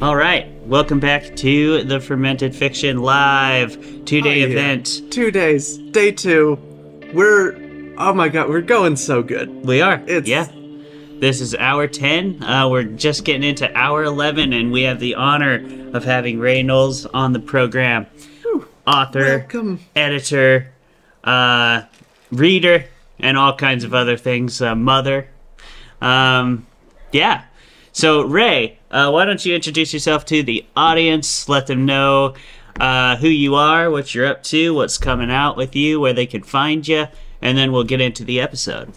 All right, welcome back to the Fermented Fiction Live two day Oh, yeah. event. Two days, day two. We're oh my god, we're going so good. We are. It's- yeah. This is hour 10. Uh, we're just getting into hour 11, and we have the honor of having Rae Knowles on the program. Author, Welcome. editor, uh, reader, and all kinds of other things. Uh, mother. Um, yeah. So, Rae, uh, why don't you introduce yourself to the audience? Let them know uh, who you are, what you're up to, what's coming out with you, where they can find you, and then we'll get into the episode.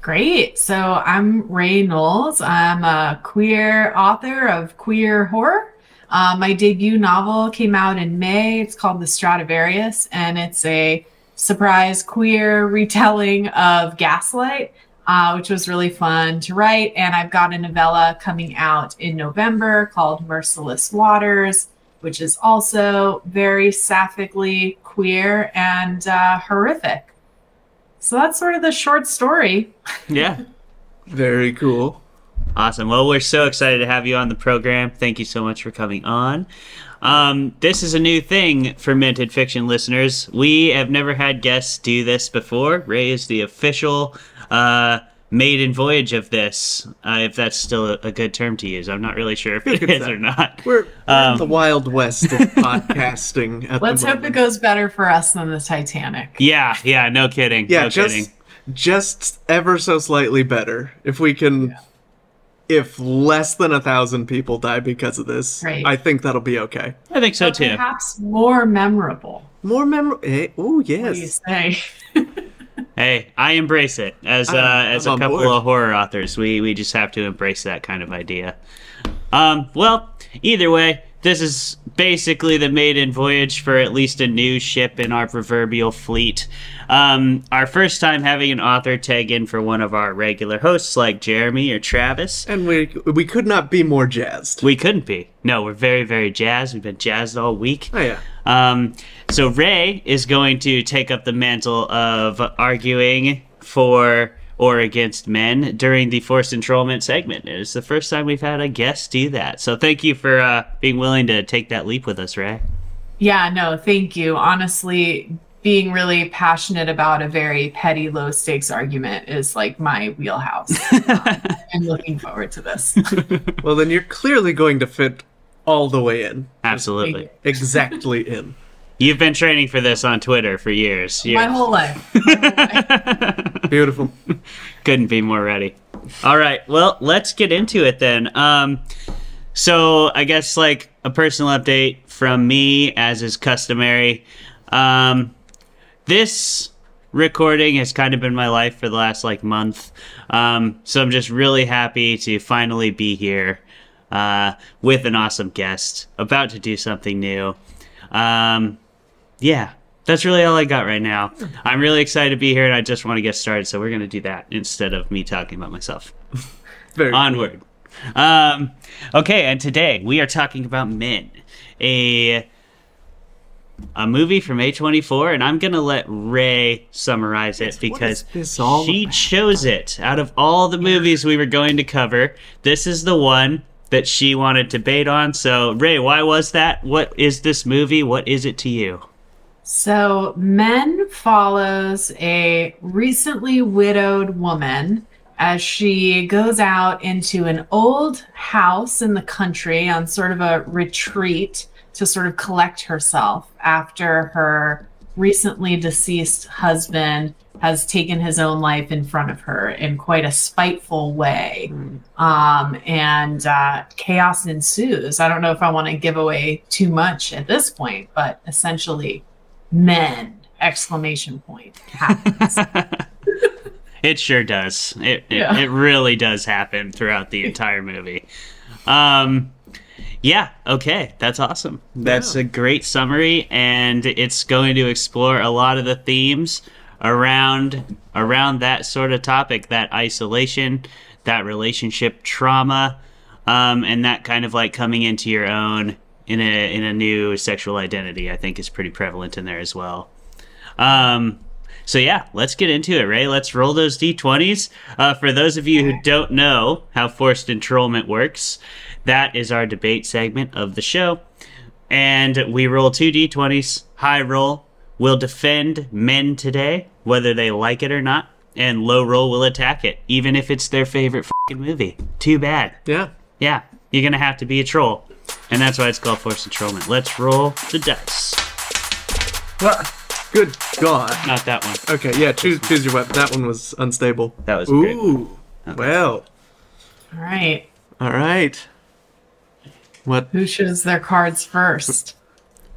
Great. So I'm Rae Knowles. I'm a queer author of queer horror. Uh, my debut novel came out in May. It's called The Stradavirus, and it's a surprise queer retelling of Gaslight, uh, which was really fun to write. And I've got a novella coming out in November called Merciless Waters, which is also very sapphically queer and uh, horrific. So that's sort of the short story. Yeah. Very cool. Awesome. Well, we're so excited to have you on the program. Thank you so much for coming on. Um, this is a new thing for Minted Fiction listeners. We have never had guests do this before. Rae is the official uh, maiden voyage of this, uh, if that's still a, a good term to use. I'm not really sure if it is could is say. or not. We're, we're Um, in the wild west of podcasting. At Let's the hope it goes better for us than the Titanic. Yeah, yeah, no kidding. Yeah, no just kidding. just ever so slightly better. If we can, if less than a thousand people die because of this, Right. I think that'll be okay. I think so But too. Perhaps more memorable. More memorable. Eh, oh What do you yes. say? Hey, I embrace it as uh, as I'm a couple board. of horror authors. We we just have to embrace that kind of idea. Um, well, either way, this is basically the maiden voyage for at least a new ship in our proverbial fleet. Um, our first time having an author tag in for one of our regular hosts like Jeremy or Travis. And we we could not be more jazzed. We couldn't be. No, we're very very jazzed. We've been jazzed all week. oh yeah. Um, so Rae is going to take up the mantle of arguing for or against men during the forced entrollment segment. It's the first time we've had a guest do that. So thank you for uh, being willing to take that leap with us, Rae. yeah, no, thank you. Honestly, being really passionate about a very petty, low stakes argument is like my wheelhouse. Um, I'm looking forward to this. Well, then you're clearly going to fit all the way in. Absolutely. Exactly in. You've been training for this on Twitter for years. My You whole life. My whole life. Beautiful. couldn't be more ready. All right, well, let's get into it then. Um, so I guess like a personal update from me, as is customary. Um, this recording has kind of been my life for the last like month. Um, so I'm just really happy to finally be here uh, with an awesome guest, about to do something new. Um, yeah, that's really all I got right now. I'm really excited to be here, and I just want to get started. So we're gonna do that instead of me talking about myself. Very Onward. Um, okay, and today we are talking about Men, a a movie from A24, and I'm gonna let Rae summarize it because is this all she chose it out of all the movies we were going to cover. This is the one that she wanted to bait on. So, Rae, why was that? What is this movie? What is it to you? So, Men follows a recently widowed woman as she goes out into an old house in the country on sort of a retreat to sort of collect herself after her recently deceased husband has taken his own life in front of her in quite a spiteful way. Um, and uh, chaos ensues. I don't know if I want to give away too much at this point, but essentially, men exclamation point happens. It sure does. It it, Yeah. it really does happen throughout the entire movie. Um yeah, okay. That's awesome. That's Yeah. a great summary and it's going to explore a lot of the themes around around that sort of topic, that isolation, that relationship trauma, um, and that kind of like coming into your own in a in a new sexual identity, I think is pretty prevalent in there as well. Um, so yeah, let's get into it, Rae. Let's roll those d20s. Uh, for those of you who don't know how forced entrollment works, that is our debate segment of the show. And we roll two d20s. High roll will defend men today, whether they like it or not. And low roll will attack it, even if it's their favorite fing movie. Too bad. Yeah. Yeah, you're gonna have to be a troll. And that's why it's called Force entrollment. Let's roll the dice. Ah, good God. Not that one. Okay, yeah, choose choose your weapon. That one was unstable. That was a great Ooh. Well. All right. All right. What Who shows their cards first?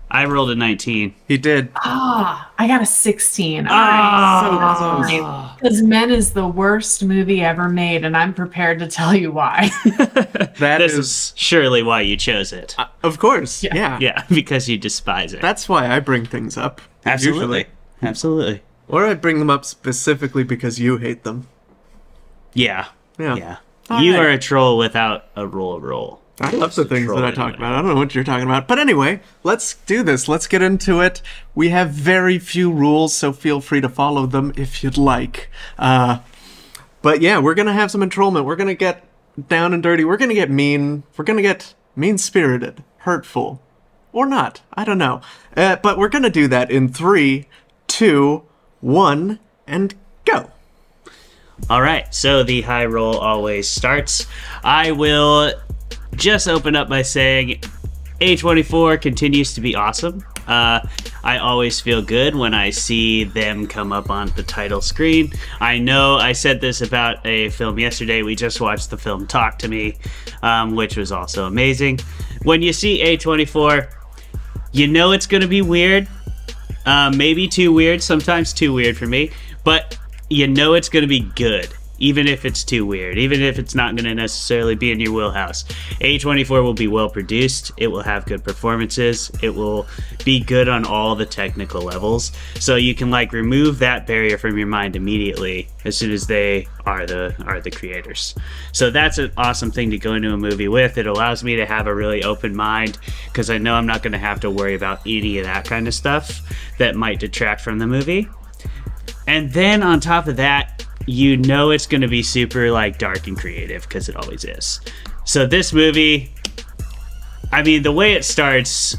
I rolled a 19. he did. Ah, I got a 16. Ah. Alright. Because Men is the worst movie ever made, and I'm prepared to tell you why. That This is, is surely why you chose it. uh, of course. Yeah. Yeah. Yeah, because you despise it. That's why I bring things up. Absolutely. usually. Absolutely. Or I bring them up specifically because you hate them. Yeah. Yeah. Yeah. You right. are a troll without a roll of roll. I love the things that I talked about. I don't know what you're talking about. But anyway, let's do this. Let's get into it. We have very few rules, so feel free to follow them if you'd like. Uh, but yeah, we're going to have some entrollment. We're going to get down and dirty. We're going to get mean. We're going to get mean spirited, hurtful, or not. I don't know. Uh, but we're going to do that in three, two, one, and go. All right, so the high roll always starts. I will just open up by saying A24 continues to be awesome. Uh, I always feel good when I see them come up on the title screen. I know I said this about a film yesterday. We just watched the film Talk to Me, um, which was also amazing. When you see A24, you know it's going to be weird. Uh, maybe too weird, sometimes too weird for me, but you know it's going to be good, even if it's too weird, even if it's not going to necessarily be in your wheelhouse. A24 will be well produced, it will have good performances, it will be good on all the technical levels. So you can like remove that barrier from your mind immediately as soon as they are the are the creators. So that's an awesome thing to go into a movie with. It allows me to have a really open mind because I know I'm not going to have to worry about any of that kind of stuff that might detract from the movie. And then on top of that, you know it's going to be super like dark and creative because it always is. So this movie, I mean, the way it starts,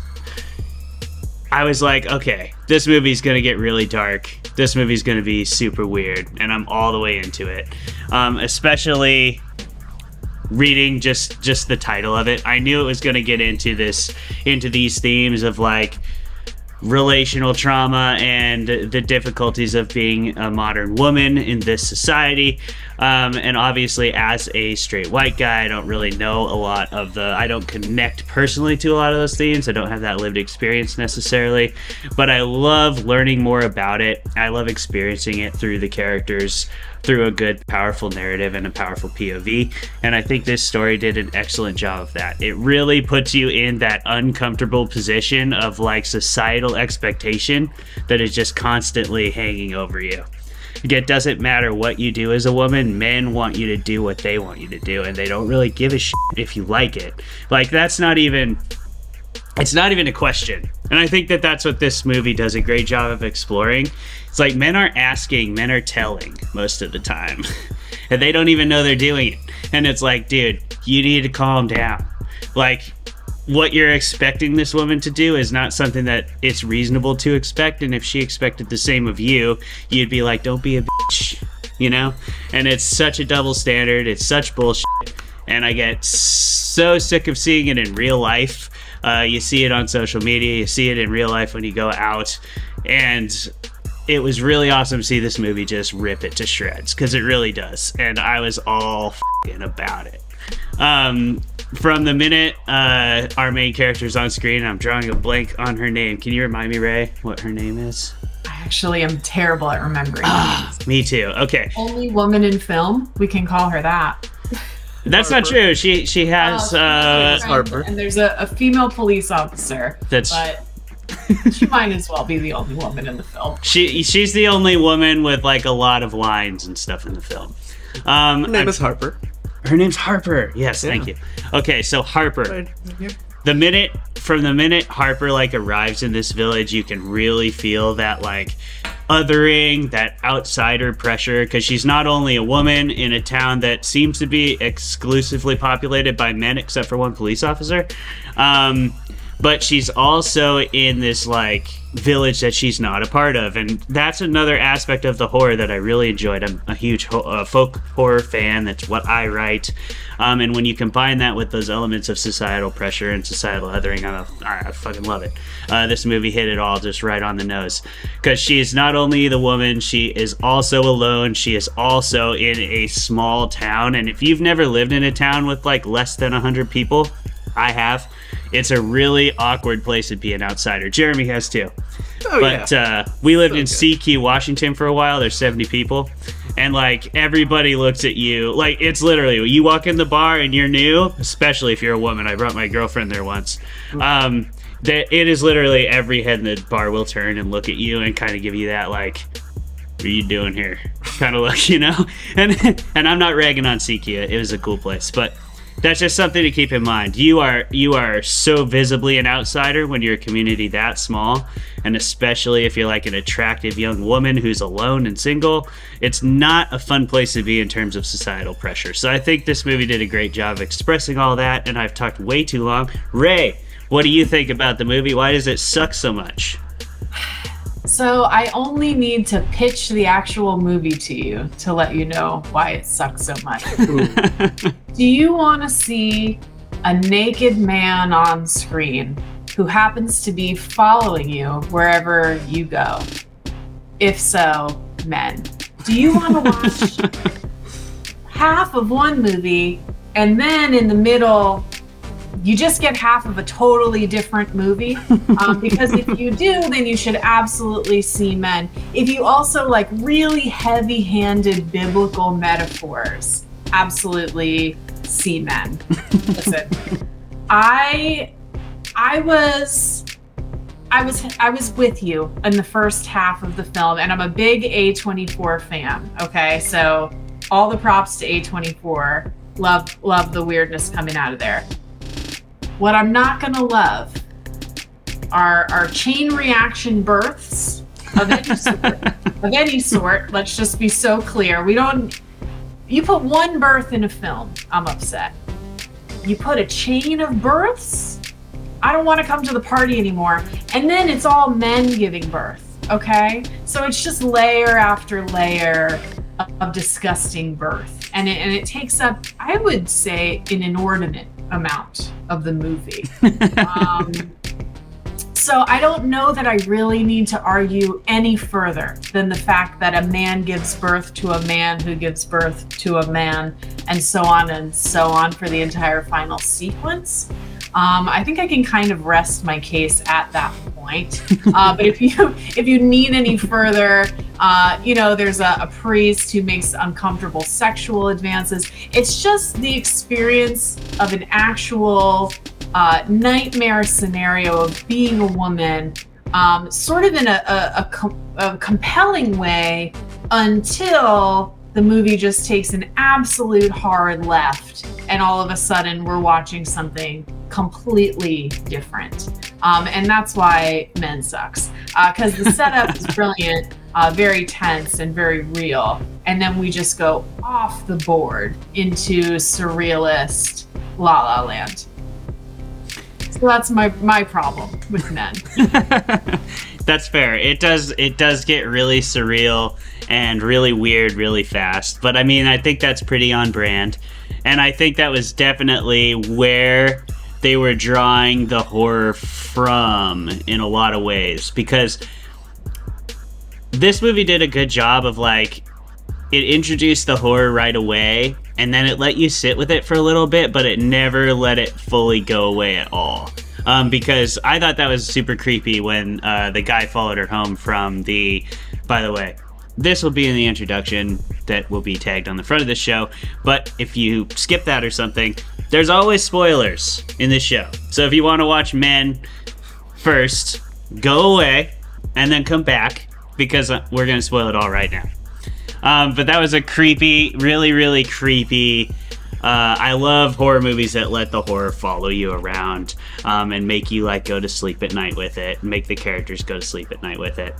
I was like, okay, this movie's going to get really dark. This movie's going to be super weird, and I'm all the way into it. Um, especially reading just just the title of it. I knew it was going to get into this into these themes of like relational trauma and the difficulties of being a modern woman in this society. Um, and obviously, as a straight white guy, I don't really know a lot of the. I don't connect personally to a lot of those themes. I don't have that lived experience necessarily, but I love learning more about it. I love experiencing it through the characters through a good, powerful narrative and a powerful POV. And I think this story did an excellent job of that. It really puts you in that uncomfortable position of like societal expectation that is just constantly hanging over you. It doesn't matter what you do as a woman, men want you to do what they want you to do, and they don't really give a shit if you like it. Like, that's not even it's not even a question. And I think that that's what this movie does a great job of exploring. It's like men aren't asking, men are telling most of the time. and they don't even know they're doing it. And it's like, dude, you need to calm down. Like, what you're expecting this woman to do is not something that it's reasonable to expect. And if she expected the same of you, you'd be like, don't be a bitch, you know? And it's such a double standard. It's such bullshit. And I get so sick of seeing it in real life. Uh, you see it on social media, you see it in real life when you go out. And it was really awesome to see this movie just rip it to shreds because it really does. And I was all about it. Um, from the minute uh, our main character's on screen, I'm drawing a blank on her name. Can you remind me, Rae, what her name is? I actually am terrible at remembering names. Me too. Okay, Only woman in film, we can call her that. that's not true. She she has Oh, uh, Harper. And there's a, a female police officer, that's but she might as well be the only woman in the film. she she's the only woman with like a lot of lines and stuff in the film. Um, Her name I'm- is Harper. Her name's Harper. Yes, thank you. Okay, so Harper. the minute from the minute Harper like arrives in this village, you can really feel that like othering, that outsider pressure, because she's not only a woman in a town that seems to be exclusively populated by men, except for one police officer, um, but she's also in this like village that she's not a part of, and that's another aspect of the horror that I really enjoyed. I'm a huge ho- uh, folk horror fan. That's what I write, um, and when you combine that with those elements of societal pressure and societal othering, I, I fucking love it. Uh, this movie hit it all just right on the nose because she is not only the woman, she is also alone. She is also in a small town, and if you've never lived in a town with like less than hundred people, I have. It's a really awkward place to be an outsider. Jeremy has too. Oh, but yeah. uh, we lived in good. CQ, Washington for a while. There's 70 people. And like everybody looks at you. Like it's literally you walk in the bar and you're new, especially if you're a woman. I brought my girlfriend there once. Um, that it is literally every head in the bar will turn and look at you and kind of give you that like what are you doing here kind of look you know and and i'm not ragging on CQ. it was a cool place but that's just something to keep in mind. You are you are so visibly an outsider when you're a community that small, and especially if you're like an attractive young woman who's alone and single. It's not a fun place to be in terms of societal pressure. So I think this movie did a great job of expressing all that, and I've talked way too long. Rae, what do you think about the movie? Why does it suck so much? So I only need to pitch the actual movie to you to let you know why it sucks so much. Do you want to see a naked man on screen who happens to be following you wherever you go? If so, men. Do you want to watch half of one movie and then in the middle you just get half of a totally different movie um, because if you do then you should absolutely see men if you also like really heavy-handed biblical metaphors absolutely see men listen i i was I was I was with you in the first half of the film, and I'm a big A24 fan. Okay, so all the props to A24. Love love the weirdness coming out of there. What I'm not gonna love are are chain reaction births of any sort. of any sort. Let's just be so clear. We don't. You put one birth in a film, I'm upset. You put a chain of births. I don't want to come to the party anymore. And then it's all men giving birth. Okay, so it's just layer after layer of, of disgusting birth, and it, and it takes up, I would say, an inordinate amount of the movie. um, so I don't know that I really need to argue any further than the fact that a man gives birth to a man who gives birth to a man, and so on and so on for the entire final sequence. Um, I think I can kind of rest my case at that point. Uh, but if you if you need any further, uh, you know, there's a, a priest who makes uncomfortable sexual advances. It's just the experience of an actual uh, nightmare scenario of being a woman, um, sort of in a, a, a, com- a compelling way until the movie just takes an absolute hard left and all of a sudden we're watching something completely different um, and that's why men sucks because the setup is brilliant uh, very tense and very real and then we just go off the board into surrealist la la land so that's my my problem with men That's fair. It does it does get really surreal and really weird really fast. But I mean, I think that's pretty on brand. And I think that was definitely where they were drawing the horror from in a lot of ways because this movie did a good job of like it introduced the horror right away and then it let you sit with it for a little bit but it never let it fully go away at all. Um, because i thought that was super creepy when uh, the guy followed her home from the by the way this will be in the introduction that will be tagged on the front of this show but if you skip that or something there's always spoilers in this show so if you want to watch men first go away and then come back because uh, we're going to spoil it all right now um, but that was a creepy, really, really creepy. Uh, I love horror movies that let the horror follow you around um, and make you like go to sleep at night with it, make the characters go to sleep at night with it.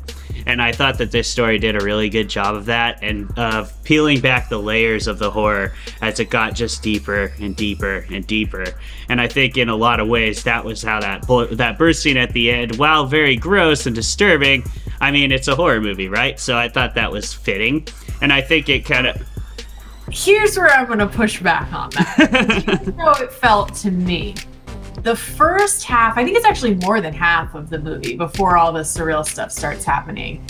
And I thought that this story did a really good job of that and of peeling back the layers of the horror as it got just deeper and deeper and deeper. And I think in a lot of ways that was how that that burst scene at the end, while very gross and disturbing, I mean it's a horror movie, right? So I thought that was fitting. And I think it kind of Here's where I'm going to push back on that. Here's how it felt to me. The first half, I think it's actually more than half of the movie before all the surreal stuff starts happening,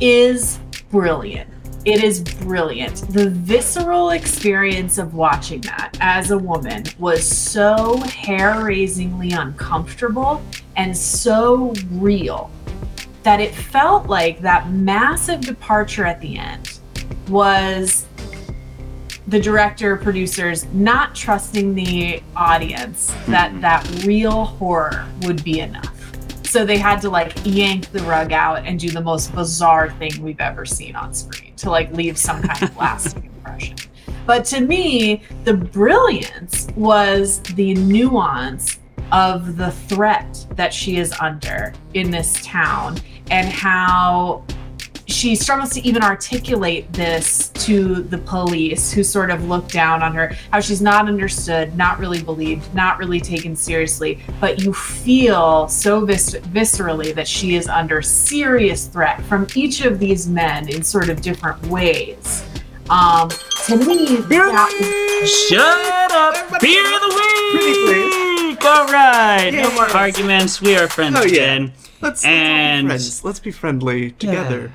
is brilliant. It is brilliant. The visceral experience of watching that as a woman was so hair raisingly uncomfortable and so real that it felt like that massive departure at the end was the director producers not trusting the audience that Mhm. that real horror would be enough so they had to like yank the rug out and do the most bizarre thing we've ever seen on screen to like leave some kind of lasting impression but to me the brilliance was the nuance of the threat that she is under in this town and how she struggles to even articulate this to the police who sort of look down on her how she's not understood not really believed not really taken seriously but you feel so vis- viscerally that she is under serious threat from each of these men in sort of different ways um to me that Shut up! Beer of the Pretty week! All right, no more arguments. We are friends Oh, yeah. again. Let's, And- let's be friends. Let's be friendly together.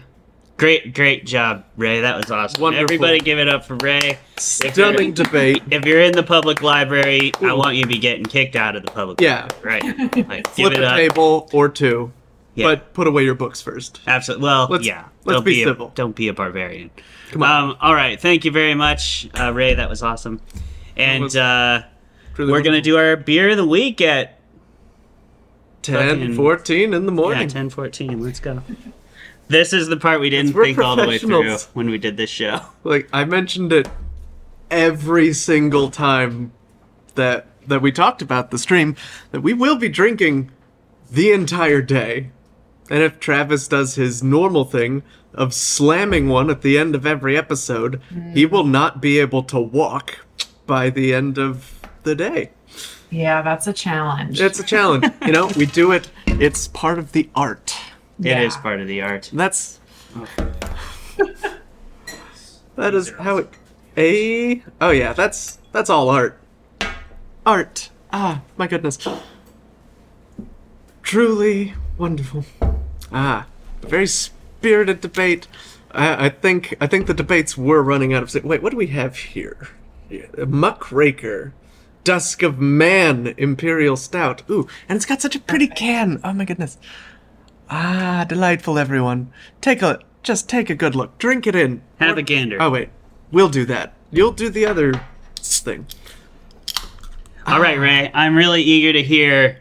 Great, great job, Rae. That was awesome. Wonderful. Everybody, give it up for Rae. Stunning debate. If you're in the public library, I want you to be getting kicked out of the public. Yeah. library, right. Like, give Flip it a up. table or two, Yeah. but put away your books first. Absolutely. Well, Let's- yeah. let's don't be a, civil. Don't be a barbarian. Come on. Um, all right. Thank you very much, uh, Rae. That was awesome. And was uh, Truly we're gonna do our beer of the week at 10, fucking- 14 in the morning. Yeah, ten fourteen. Let's go. This is the part we didn't think all the way through when we did this show. Like I mentioned it every single time that that we talked about the stream that we will be drinking the entire day. And if Travis does his normal thing of slamming one at the end of every episode, he mm. will not be able to walk by the end of the day. yeah that's a challenge It's a challenge. you know, we do it. It's part of the art. Yeah. It is part of the art. That's that is how it. A oh yeah, that's that's all art. Art. Ah, my goodness. Truly wonderful. Ah, very spirited debate. I, I think I think the debates were running out of. Wait, what do we have here? Yeah, Muckraker. Dusk of Man Imperial Stout. Ooh, and it's got such a pretty can. Oh my goodness. Ah, delightful, everyone. Take a just take a good look. Drink it in. Have a gander. Oh wait, we'll do that. You'll do the other thing. All right, Rae. I'm really eager to hear.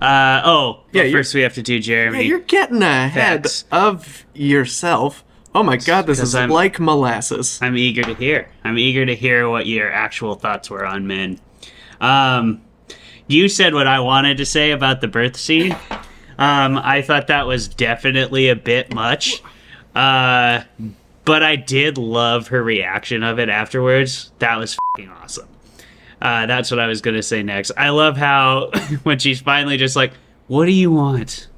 Uh, oh, Yeah, first we have to do Jeremy. Yeah, you're getting ahead Facts. of yourself. Oh my god, this is I'm- like molasses. I'm eager to hear. I'm eager to hear what your actual thoughts were on men. Um, you said what I wanted to say about the birth scene. Um, I thought that was definitely a bit much. Uh, but I did love her reaction of it afterwards. That was fing awesome. Uh, that's what I was gonna say next. I love how when she's finally just like, "What do you want?"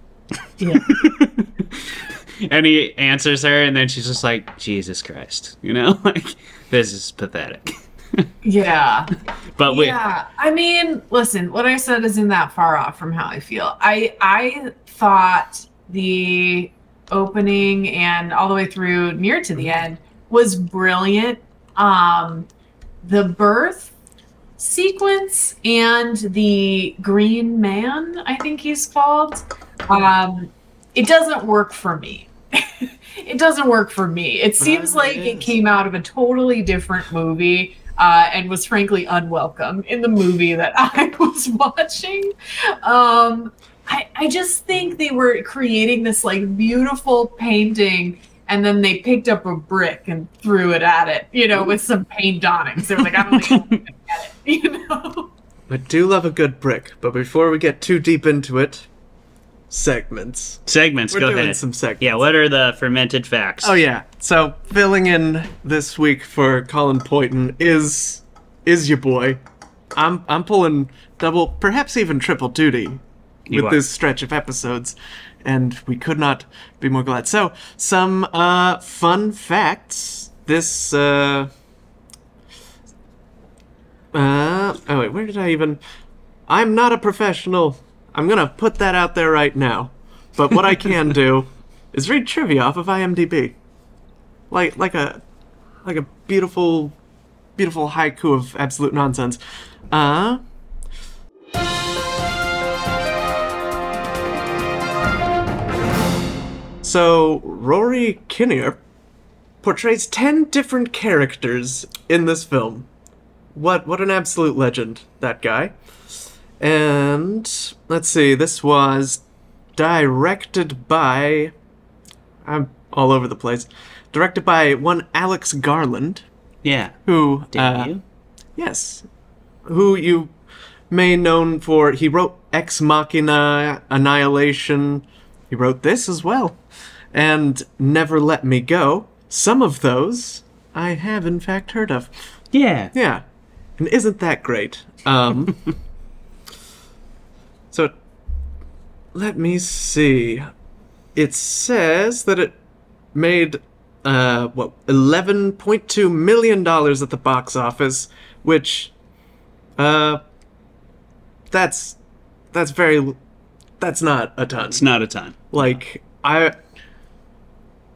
Yeah. and he answers her, and then she's just like, "Jesus Christ," you know, like this is pathetic. Yeah But we, Yeah, I mean, listen, what I said isn't that far off from how I feel. I I thought the opening and all the way through near to the end was brilliant. Um the birth sequence and the green man, I think he's called. Um it doesn't work for me. it doesn't work for me. It seems like it came out of a totally different movie uh, and was frankly unwelcome in the movie that I was watching. Um, I, I just think they were creating this like beautiful painting and then they picked up a brick and threw it at it, you know, with some paint on it. 'cause they were like, I don't think I'm gonna get it, you know? I do love a good brick, but before we get too deep into it, segments. Segments, We're go doing ahead. some segments. Yeah, what are the fermented facts? Oh yeah. So filling in this week for Colin Pointon is is your boy. I'm I'm pulling double, perhaps even triple duty You with are. this stretch of episodes, and we could not be more glad. So some uh, fun facts. This uh, uh oh wait, where did I even? I'm not a professional. I'm gonna put that out there right now. But what I can do is read trivia off of IMDb, like like a like a beautiful beautiful haiku of absolute nonsense. Uh. So Rory Kinnear portrays ten different characters in this film. What what an absolute legend that guy. And let's see, this was directed by I'm all over the place. Directed by one Alex Garland, Yeah. who Did uh, you? Yes. Who you may known for he wrote Ex Machina, Annihilation. He wrote this as well. And Never Let Me Go. Some of those I have in fact heard of. Yeah. Yeah. And isn't that great? Um So let me see. It says that it made uh what 11.2 million dollars at the box office, which uh that's that's very that's not a ton. It's not a ton. Like I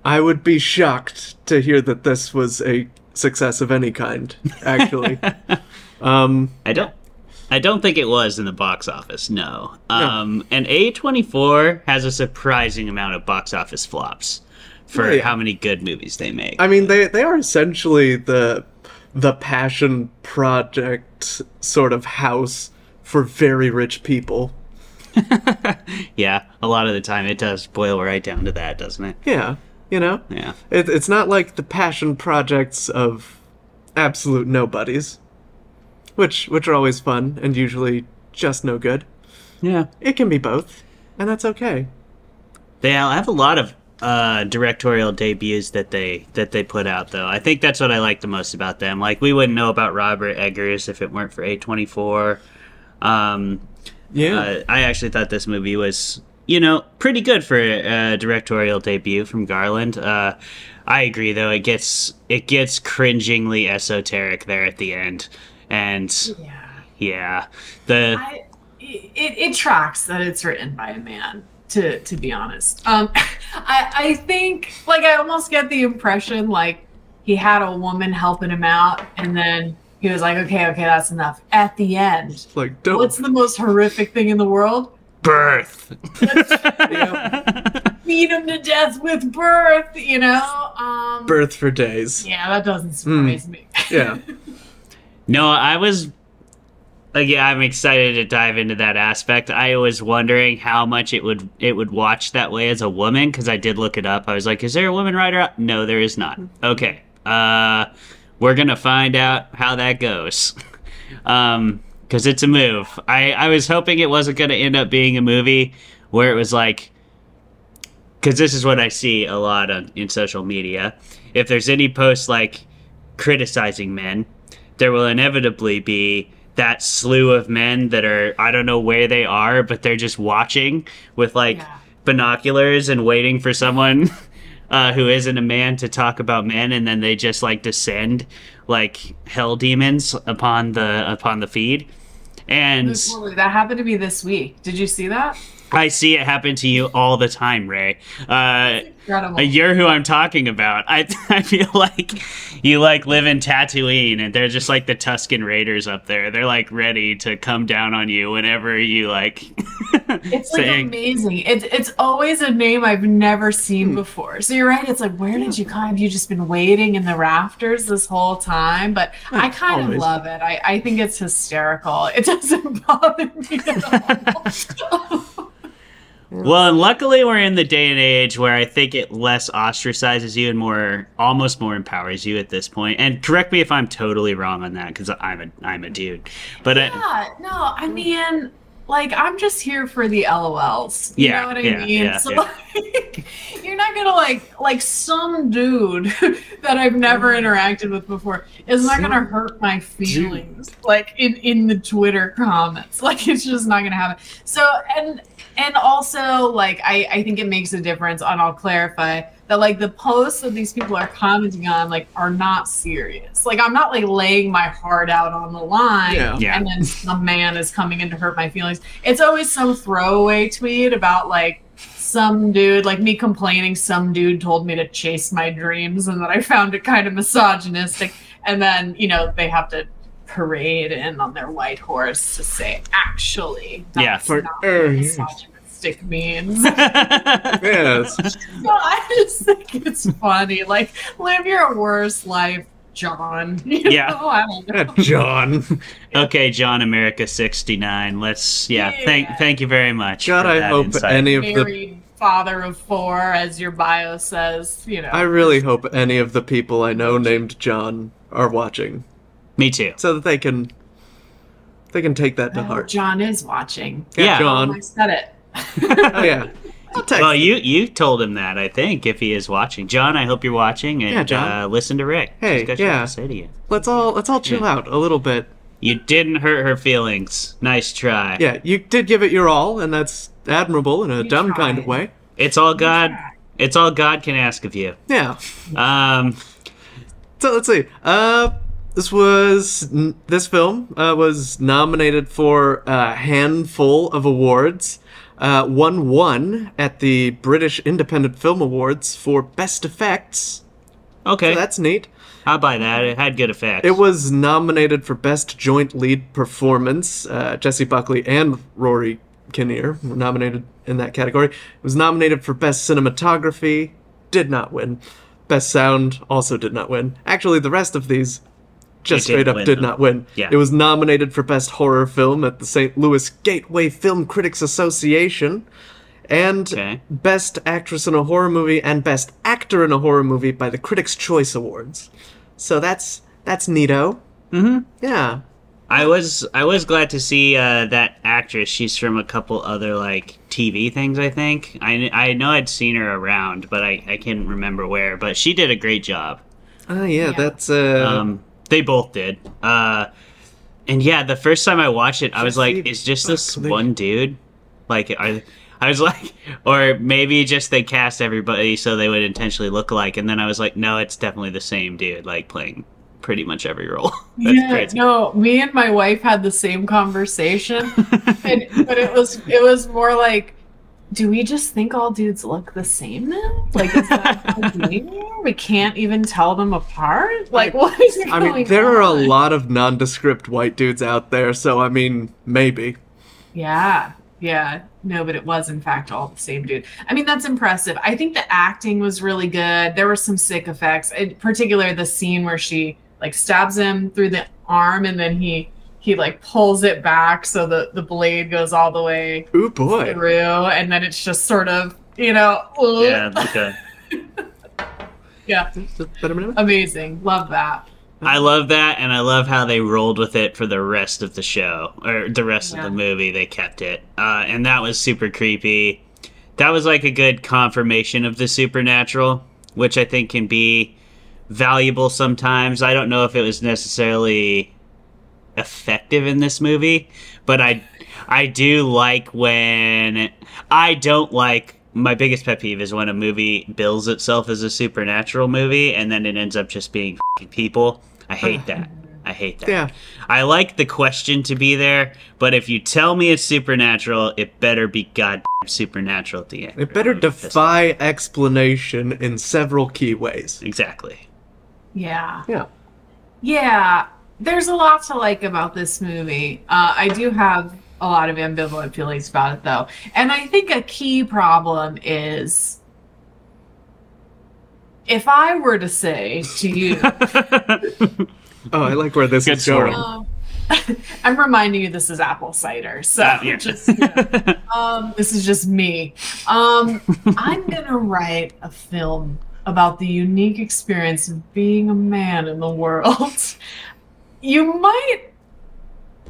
I would be shocked to hear that this was a success of any kind, actually. um I don't. I don't think it was in the box office. No. Um, and A24 has a surprising amount of box office flops for Yeah. how many good movies they make. I mean they they are essentially the the passion project sort of house for very rich people. yeah, a lot of the time it does boil right down to that, doesn't it? Yeah, you know? Yeah. It, it's not like the passion projects of absolute nobodies, which which are always fun and usually just no good. Yeah. It can be both, and that's okay. They have a lot of uh, directorial debuts that they that they put out though. I think that's what I like the most about them. Like we wouldn't know about Robert Eggers if it weren't for A24. Um, Yeah. uh, I actually thought this movie was, you know, pretty good for a directorial debut from Garland. Uh, I agree, though it gets it gets cringingly esoteric there at the end, and Yeah. yeah, the I, it, it tracks that it's written by a man. To to be honest, um, I I think like I almost get the impression like he had a woman helping him out, and then he was like, okay, okay, that's enough. At the end, like don't what's the most horrific thing in the world? birth. Beat him to death with birth. You know. Um, birth for days. Yeah, that doesn't surprise me. Yeah. No, I was. Like, yeah, I'm excited to dive into that aspect. I was wondering how much it would it would watch that way as a woman because I did look it up. I was like, "Is there a woman writer?" No, there is not. Okay, uh, we're gonna find out how that goes, um, because it's a move. I I was hoping it wasn't gonna end up being a movie where it was like, because this is what I see a lot on in social media. If there's any posts like criticizing men, there will inevitably be that slew of men that are I don't know where they are, but they're just watching with like Yeah. binoculars and waiting for someone uh, who isn't a man to talk about men, and then they just like descend like hell demons upon the upon the feed. And Totally. That happened to me this week. Did you see that? I see it happen to you all the time, Rae. Uh, Incredible. you're who I'm talking about. I I feel like you like live in Tatooine, and they're just like the Tusken Raiders up there. They're like ready to come down on you whenever you like. It's like saying- amazing. It's it's always a name I've never seen hmm. before. So you're right. It's like where did you come? Have you just been waiting in the rafters this whole time? But I kind always. of love it. I, I think it's hysterical. It doesn't bother me at all. Well, and luckily we're in the day and age where I think it less ostracizes you and more, almost more empowers you at this point. And correct me if I'm totally wrong on that, because I'm a I'm a dude. But uh, yeah, no, I mean, like I'm just here for the LOLs. You Yeah, know what I yeah, mean? yeah, so yeah. like you're not gonna like like some dude that I've never interacted with before is not gonna hurt my feelings like in in the Twitter comments. Like it's just not gonna happen. So and and also like I I think it makes a difference and I'll clarify that like the posts that these people are commenting on like are not serious. Like I'm not like laying my heart out on the line Yeah. Yeah. and then some man is coming in to hurt my feelings. It's always some throwaway tweet about like some dude, like me complaining some dude told me to chase my dreams and that I found it kind of misogynistic. And then, you know, they have to parade in on their white horse to say, actually, that's Yeah. For- not uh, what yes. misogynistic means. Yes. So I just think it's funny. Like, live your worst life, John. You Yeah. know? I don't know. John. okay, John America 69. Let's yeah, thank Yeah. thank you very much. God, I hope insight. any of the father of four, as your bio says. You know. I really hope any of the people I know named John are watching Me too. so that they can they can take that to Oh, heart. John is watching. Yeah. Oh, John. I said it. Oh yeah. I'll text Well, him. you you told him that I think if he is watching, John. I hope you're watching and Yeah, John. Uh, listen to Rick. Hey, He's got yeah. to say to you. Let's all let's all chill out a little bit. You didn't hurt her feelings. Nice try. Yeah, you did give it your all, and that's admirable in a You dumb kind of way. It's all God. It's all God can ask of you. Yeah. Um, So let's see. Uh, this was this film uh, was nominated for a handful of awards. Uh, won one at the British Independent Film Awards for best effects. okay, So that's neat. I'll buy that. It had good effects. It was nominated for best joint lead performance. Uh, Jessie Buckley and Rory Kinnear were nominated in that category. It was nominated for best cinematography. Did not win. Best sound also did not win. Actually, the rest of these just It straight up win, did though. not win. Yeah. It was nominated for best horror film at the St. Louis Gateway Film Critics Association. And Okay. Best Actress in a Horror Movie and Best Actor in a Horror Movie by the Critics' Choice Awards. So that's that's neato. hmm Yeah. I was I was glad to see uh, that actress. She's from a couple other like TV things. I think I I know I'd seen her around, but I I can't remember where. But she did a great job. Oh yeah, Yeah. that's uh Um, they both did. Uh, and yeah, the first time I watched it, I was like, Jesse "Is just this one dude?" Like, are, I was like, or maybe just they cast everybody so they would intentionally look alike. And then I was like, "No, it's definitely the same dude, like playing pretty much every role." That's yeah, crazy. no, me and my wife had the same conversation, and, but it was it was more like, do we just think all dudes look the same now? Like, is that we can't even tell them apart? Like, what is I mean there are a lot of nondescript white dudes out there, so I mean maybe. Yeah, yeah. No, but it was in fact all the same dude. I mean, that's impressive. I think the acting was really good. There were some sick effects, in particular the scene where she like stabs him through the arm and then he he like pulls it back so the the blade goes all the way Ooh boy. through and then it's just sort of, you know, ugh. Yeah, okay. yeah, amazing. Love that. I love that, and I love how they rolled with it for the rest of the show or the rest Yeah. of the movie. They kept it, uh, and that was super creepy. That was like a good confirmation of the supernatural, which I think can be valuable sometimes. I don't know if it was necessarily effective in this movie, but I I do like when I don't like my biggest pet peeve is when a movie bills itself as a supernatural movie and then it ends up just being f***ing people. I hate that. I hate that. Yeah. I like the question to be there, but if you tell me it's supernatural, it better be goddamn supernatural at the end. It better I'm gonna be pissed defy explanation in several key ways. Exactly. Yeah. Yeah. Yeah, there's a lot to like about this movie. Uh, I do have a lot of ambivalent feelings about it, though. And I think a key problem is if I were to say to you, Oh, I like where this Good is going. story. um, I'm reminding you this is apple cider, so Uh, yeah. just yeah. um, this is just me. Um, I'm gonna write a film about the unique experience of being a man in the world. You might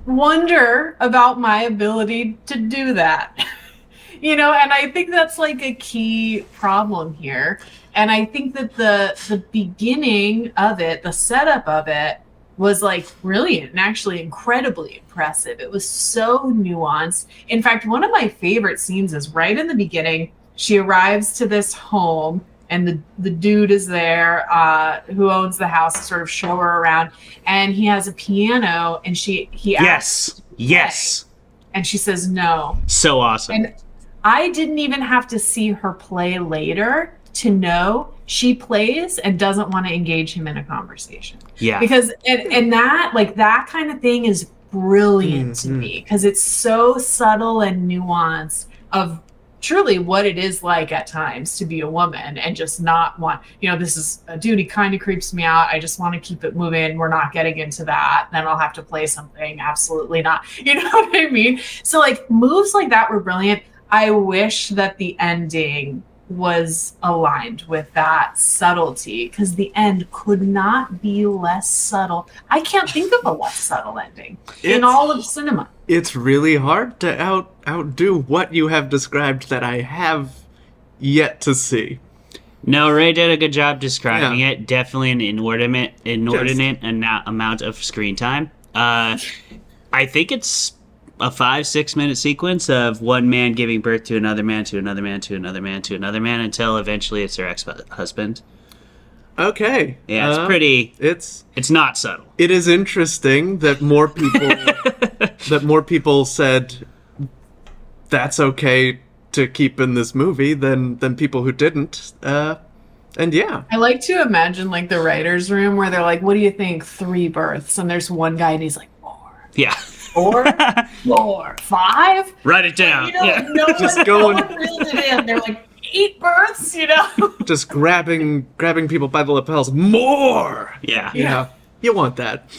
wonder about my ability to do that. you know, and I think that's like a key problem here. And I think that the the beginning of it, the setup of it was like brilliant and actually incredibly impressive. It was so nuanced. In fact, one of my favorite scenes is right in the beginning. She arrives to this home and the, the dude is there uh, who owns the house to sort of show her around and he has a piano and she he asks Yes. Yes. and she says no So awesome. and i didn't even have to see her play later to know she plays and doesn't want to engage him in a conversation yeah. because and, and that like that kind of thing is brilliant to Mhm. me because it's so subtle and nuanced of truly what it is like at times to be a woman and just not want you know this is a duty kind of creeps me out. I just want to keep it moving. We're not getting into that. Then i'll have to play something absolutely not you know what i mean? So like moves like that were brilliant. I wish that the ending was aligned with that subtlety because the end could not be less subtle. I can't think of a less subtle ending in all of cinema. It's really hard to out outdo what you have described that I have yet to see. No, Rae did a good job describing Yeah. it. Definitely an inordinate, inordinate ana- amount of screen time. Uh, I think it's a five, six minute sequence of one man giving birth to another man, to another man, to another man, to another man, until eventually it's their ex husband. Okay. Yeah, it's uh, pretty. It's It's not subtle. it is interesting that more people that more people said that's okay to keep in this movie than than people who didn't. Uh, and yeah, I like to imagine like the writer's room where they're like, What do you think? Three births. And there's one guy and he's like, Four, Yeah. four, four, five. Write it down. You know, yeah. no Just one, going- no one reeled it in. They're like, Eight births, you know? just grabbing grabbing people by the lapels. More. yeah. Yeah, you want that.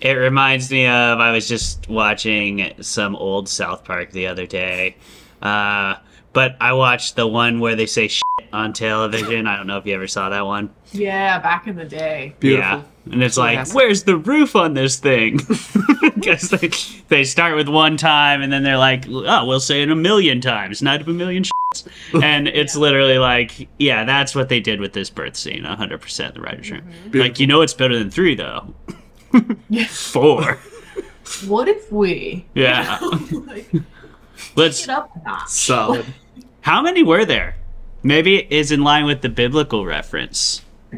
It reminds me of I was just watching some old South Park the other day. Uh, but I watched the one where they say shit on television. I don't know if you ever saw that one. Yeah, back in the day. Beautiful. Yeah. And it's like, Classic. where's the roof on this thing? Because they, they start with one time and then they're like, oh, we'll say it a million times, not a million shits. And it's literally like, yeah, that's what they did with this birth scene, 100% the writer's room. Like, you know it's better than three, though. Four. What if we Yeah. like, Let's. get up a notch? Solid. How many were there? Maybe it is in line with the biblical reference. I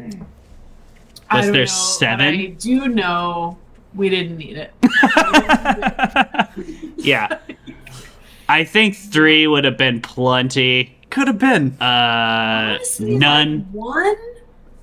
Was don't there know, seven? I do know we didn't need it. Yeah. I think three would have been plenty. Could have been. Uh, Honestly, none. like, one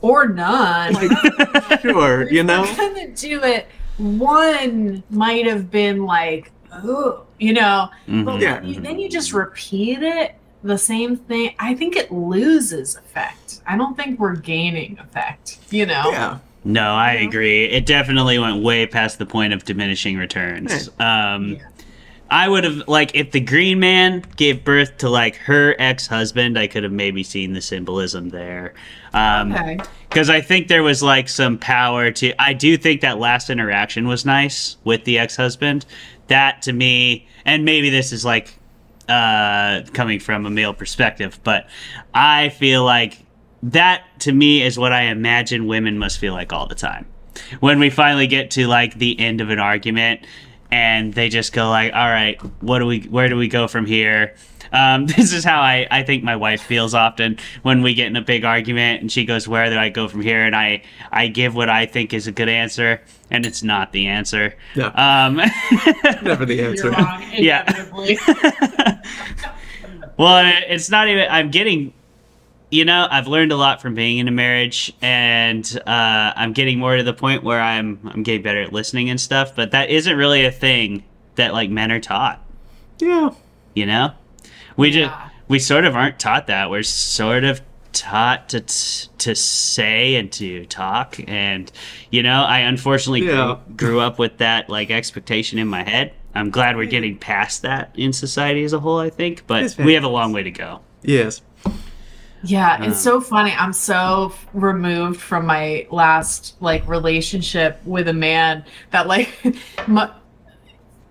or none. Sure, you know? gonna do it. One might have been like, oh, you know, but Mhm. Yeah. you- then you just repeat it, the same thing. I think it loses effect. I don't think we're gaining effect. You know. Yeah. No, I Yeah. agree. It definitely went way past the point of diminishing returns. Um, I would have like if the Green Man gave birth to like her ex-husband, I could have maybe seen the symbolism there. Um, Okay. because I think there was like some power to. I do think that last interaction was nice with the ex-husband. That to me, and maybe this is like uh, coming from a male perspective, but I feel like that to me is what I imagine women must feel like all the time. When we finally get to like the end of an argument and they just go like, "All right, what do we? Where do we go from here?" Um, this is how I, I think my wife feels often when we get in a big argument and she goes, "Where do I go from here?" and I I give what I think is a good answer and it's not the answer. Yeah. Um, Never the answer. You're wrong. Yeah. well, it's not even. I'm getting. You know, I've learned a lot from being in a marriage, and uh, I'm getting more to the point where I'm I'm getting better at listening and stuff. But that isn't really a thing that like men are taught. Yeah. You know, we just we sort of aren't taught that. We're sort of taught to to say and to talk, and you know, I unfortunately Yeah. grew, grew up with that like expectation in my head. I'm glad we're getting past that in society as a whole. I think, but we have a long way to go. Yes. Yeah, it's so funny. I'm so f- removed from my last like relationship with a man that like my,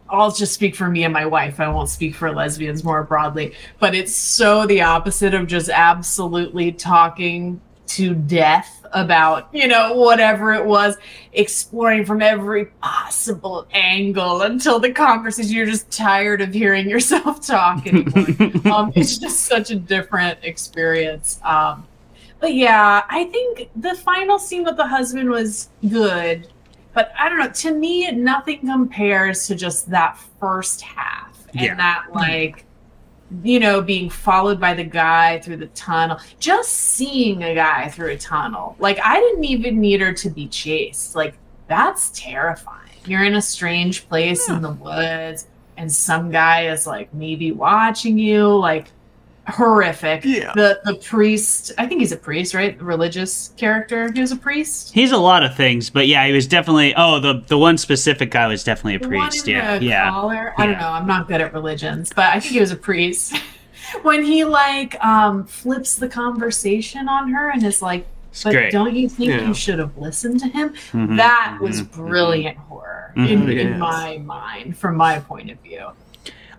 I'll just speak for me and my wife. I won't speak for lesbians more broadly. But it's so the opposite of just absolutely talking to death about, you know, whatever it was, exploring from every possible angle until the conversation you're just tired of hearing yourself talk anymore. um, it's just such a different experience. Um, but yeah, I think the final scene with the husband was good. But I don't know. To me, nothing compares to just that first half and Yeah. that like, you know, being followed by the guy through the tunnel. Just seeing a guy through a tunnel. Like I didn't even need her to be chased. Like that's terrifying. You're in a strange place in the woods, and some guy is like maybe watching you. Like horrific. Yeah. The the priest. I think he's a priest, right? The religious character. He was a priest. He's a lot of things, but yeah, he was definitely. Oh, the the one specific guy was definitely a The one priest. in Yeah, the yeah. collar? I don't know. I'm not good at religions, but I think he was a priest. when he like um flips the conversation on her and is like, It's but great. don't you think Yeah. you should have listened to him? Mhm, That was mhm, brilliant horror Mhm. in, Yes. in my mind, from my point of view.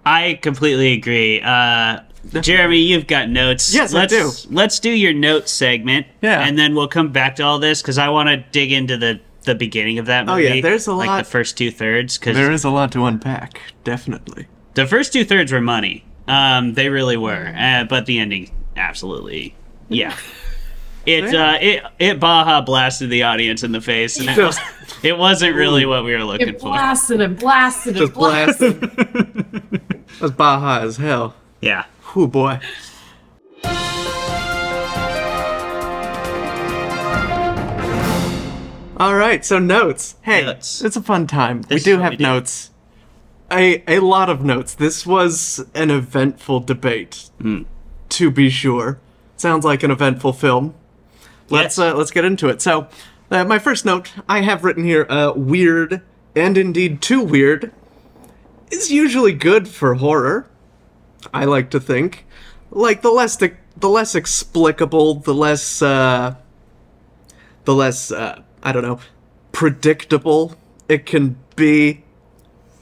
I completely agree. Uh, Jeremy, you've got notes. Yes, I let's, Let's do your notes segment. Yeah. And then we'll come back to all this because I want to dig into the, the beginning of that Oh, yeah, there's a like lot- the first two thirds because There is a lot to unpack, definitely. the first two thirds were money. Um, they really were, uh, but the ending, absolutely, yeah. It uh, it it Baja blasted the audience in the face, and it, was, it wasn't really what we were looking It for. blasted and blasted and Just blasted. blasted. That's Baja as hell. Yeah. Whew, boy. All right, so notes. Hey, Notes. it's a fun time. we This is do have we do. notes. A a lot of notes. This was an eventful debate, Hmm. to be sure. Sounds like an eventful film. Let's uh, let's get into it. So, uh, my first note I have written here: uh, weird and indeed too weird is usually good for horror. I like to think, like the less the, the less explicable, the less uh, the less uh, I don't know, predictable it can be.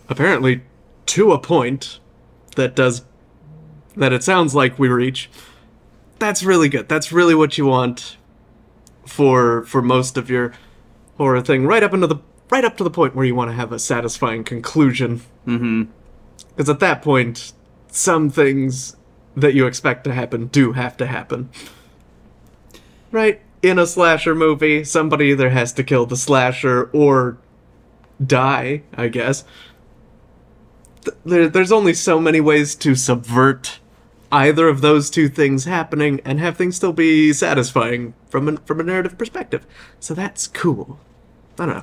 Apparently, to a point that does that it sounds like we reach. That's really good. That's really what you want for for most of your horror thing, right up into the right up to the point where you want to have a satisfying conclusion. Mm-hmm. Because at that point, some things that you expect to happen do have to happen. Right? In a slasher movie, somebody either has to kill the slasher or die, I guess. There, there's only so many ways to subvert either of those two things happening and have things still be satisfying from a, from a narrative perspective. So that's cool. I don't know.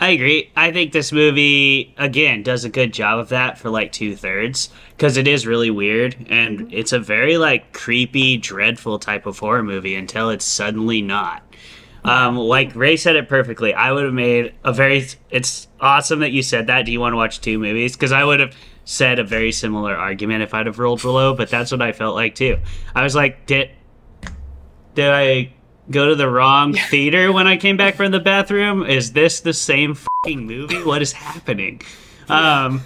I agree. I think this movie again does a good job of that for like two thirds because it is really weird and it's a very like creepy, dreadful type of horror movie until it's suddenly not. Um, like Rae said it perfectly. I would have made a very. It's awesome that you said that. Do you want to watch two movies? Because I would have said a very similar argument if I'd have rolled below. But that's what I felt like too. I was like, did did I go to the wrong theater when I came back from the bathroom? Is this the same fucking movie? What is happening? Um,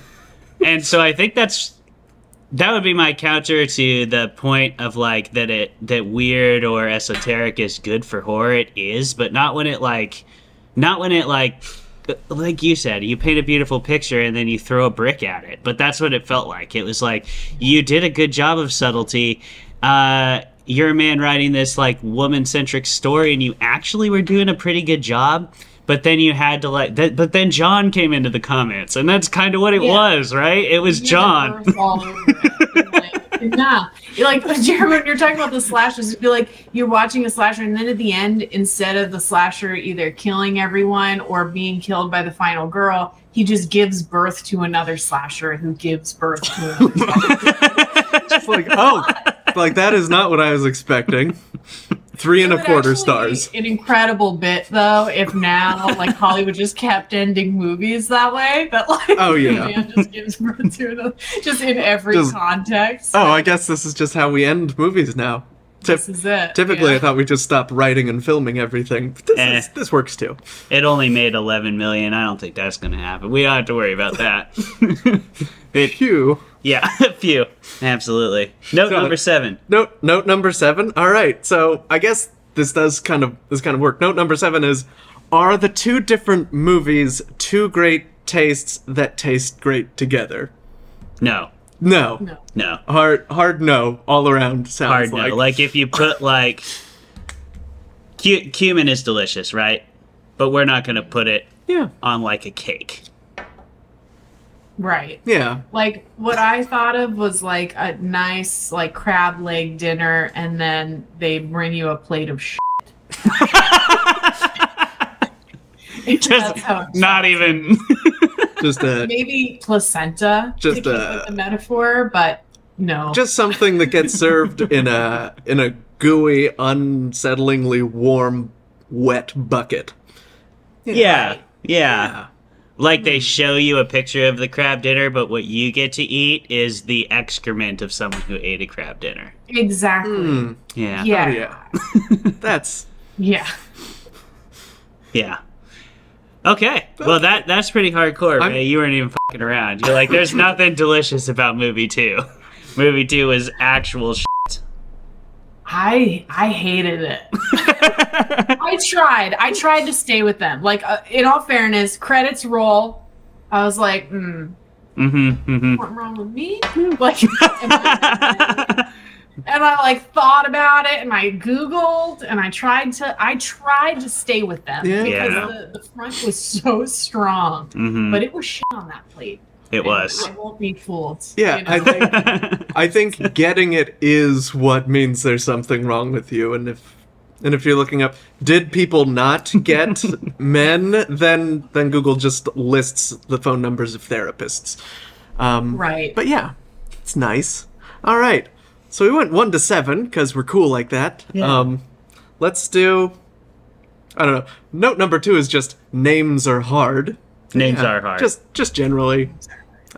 and so I think that's that would be my counter to the point of like that it that weird or esoteric is good for horror. It is, but not when it like, not when it like. Like you said, you paint a beautiful picture and then you throw a brick at it. But that's what it felt like. It was like you did a good job of subtlety. Uh, you're a man writing this like woman centric story, and you actually were doing a pretty good job. But then you had to like, th- but then John came into the comments, and that's kind of what it Yeah. was, right? It was John. All over it. Like, nah. You're like Jeremy, when you're talking about the slashers, it'd be like you're watching a slasher, and then at the end, instead of the slasher either killing everyone or being killed by the final girl, he just gives birth to another slasher who gives birth to another slasher. It's like, oh, like that is not what I was expecting. Three and a would quarter stars. be An incredible bit, though, if now like Hollywood just kept ending movies that way. That like, Oh, yeah. man just gives birth to another, just in every Just- context. Oh, I guess this is just how we end movies now. this is it. Typically, yeah. I thought we just stopped writing and filming everything. But this, Eh. is, this works too. It only made 11 million. I don't think that's going to happen. We don't have to worry about that. it, Phew. Yeah, a few. Absolutely. Note So- number seven. Note note number seven. All right, so I guess this does kind of this kind of work. Note number seven is: Are the two different movies two great tastes that taste great together? No. No, No. No. hard hard no all around. Sounds Hard like no. Like if you put like. Cu- cumin is delicious, right? But we're not going to put it yeah, on like a cake. Right. yeah. Like what I thought of was like a nice like crab leg dinner, and then they bring you a plate of shit. Just That's how it not even. Just a maybe placenta Just, to keep uh, the metaphor, but no. just something that gets served in a in a gooey, unsettlingly warm, wet bucket. yeah. Right. Yeah. Like they show you a picture of the crab dinner, but what you get to eat is the excrement of someone who ate a crab dinner. exactly. Mm, Yeah. Yeah. oh yeah. That's Yeah. Yeah. Okay. Well, that that's pretty hardcore, I'm- Rae. You weren't even fucking around. You're like, there's nothing delicious about movie two. Movie two is actual shit. I I hated it. I tried. I tried to stay with them. Like uh, in all fairness, credits roll. I was like, hmm, mm-hmm. Mm-hmm. what wrong with me? Like, am I- and I like thought about it, and I googled, and I tried to. I tried to stay with them Yeah. because Yeah. The, the front was so strong, mm-hmm. but it was shit on that plate. It was. I won't be fooled. Yeah, you know? I think I think getting it is what means there's something wrong with you, and if and if you're looking up, did people not get men? Then then Google just lists the phone numbers of therapists. Um, right. But yeah, it's nice. All right, so we went one to seven because we're cool like that. Yeah. Um, let's do. I don't know. Note number two is just names are hard. Names Yeah, are hard. Just just generally.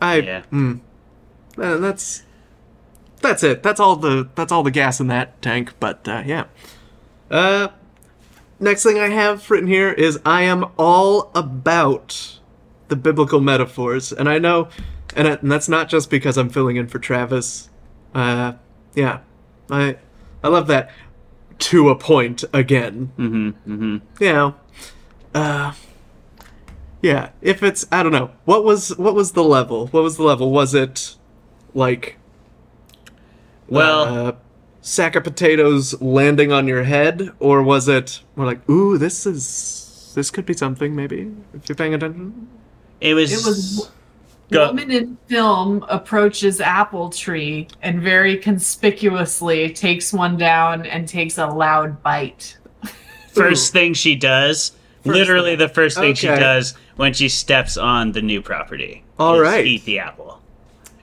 I Yeah. mm, uh, that's that's it. That's all the that's all the gas in that tank. But uh, yeah. Uh, next thing I have written here is I am all about the biblical metaphors, and I know, and, it, and that's not just because I'm filling in for Travis. Uh, yeah, I I love that to a point again. mm-hmm. Mm-hmm. You know, uh, yeah. If it's I don't know what was what was the level? What was the level? Was it like Well, uh, sack of potatoes landing on your head, or was it more like, ooh, this is this could be something maybe if you're paying attention? it was. It was Go- woman in film approaches apple tree and very conspicuously takes one down and takes a loud bite. first thing she does. First literally, thing. the first thing she does when she steps on the new property. All right. Eat the apple.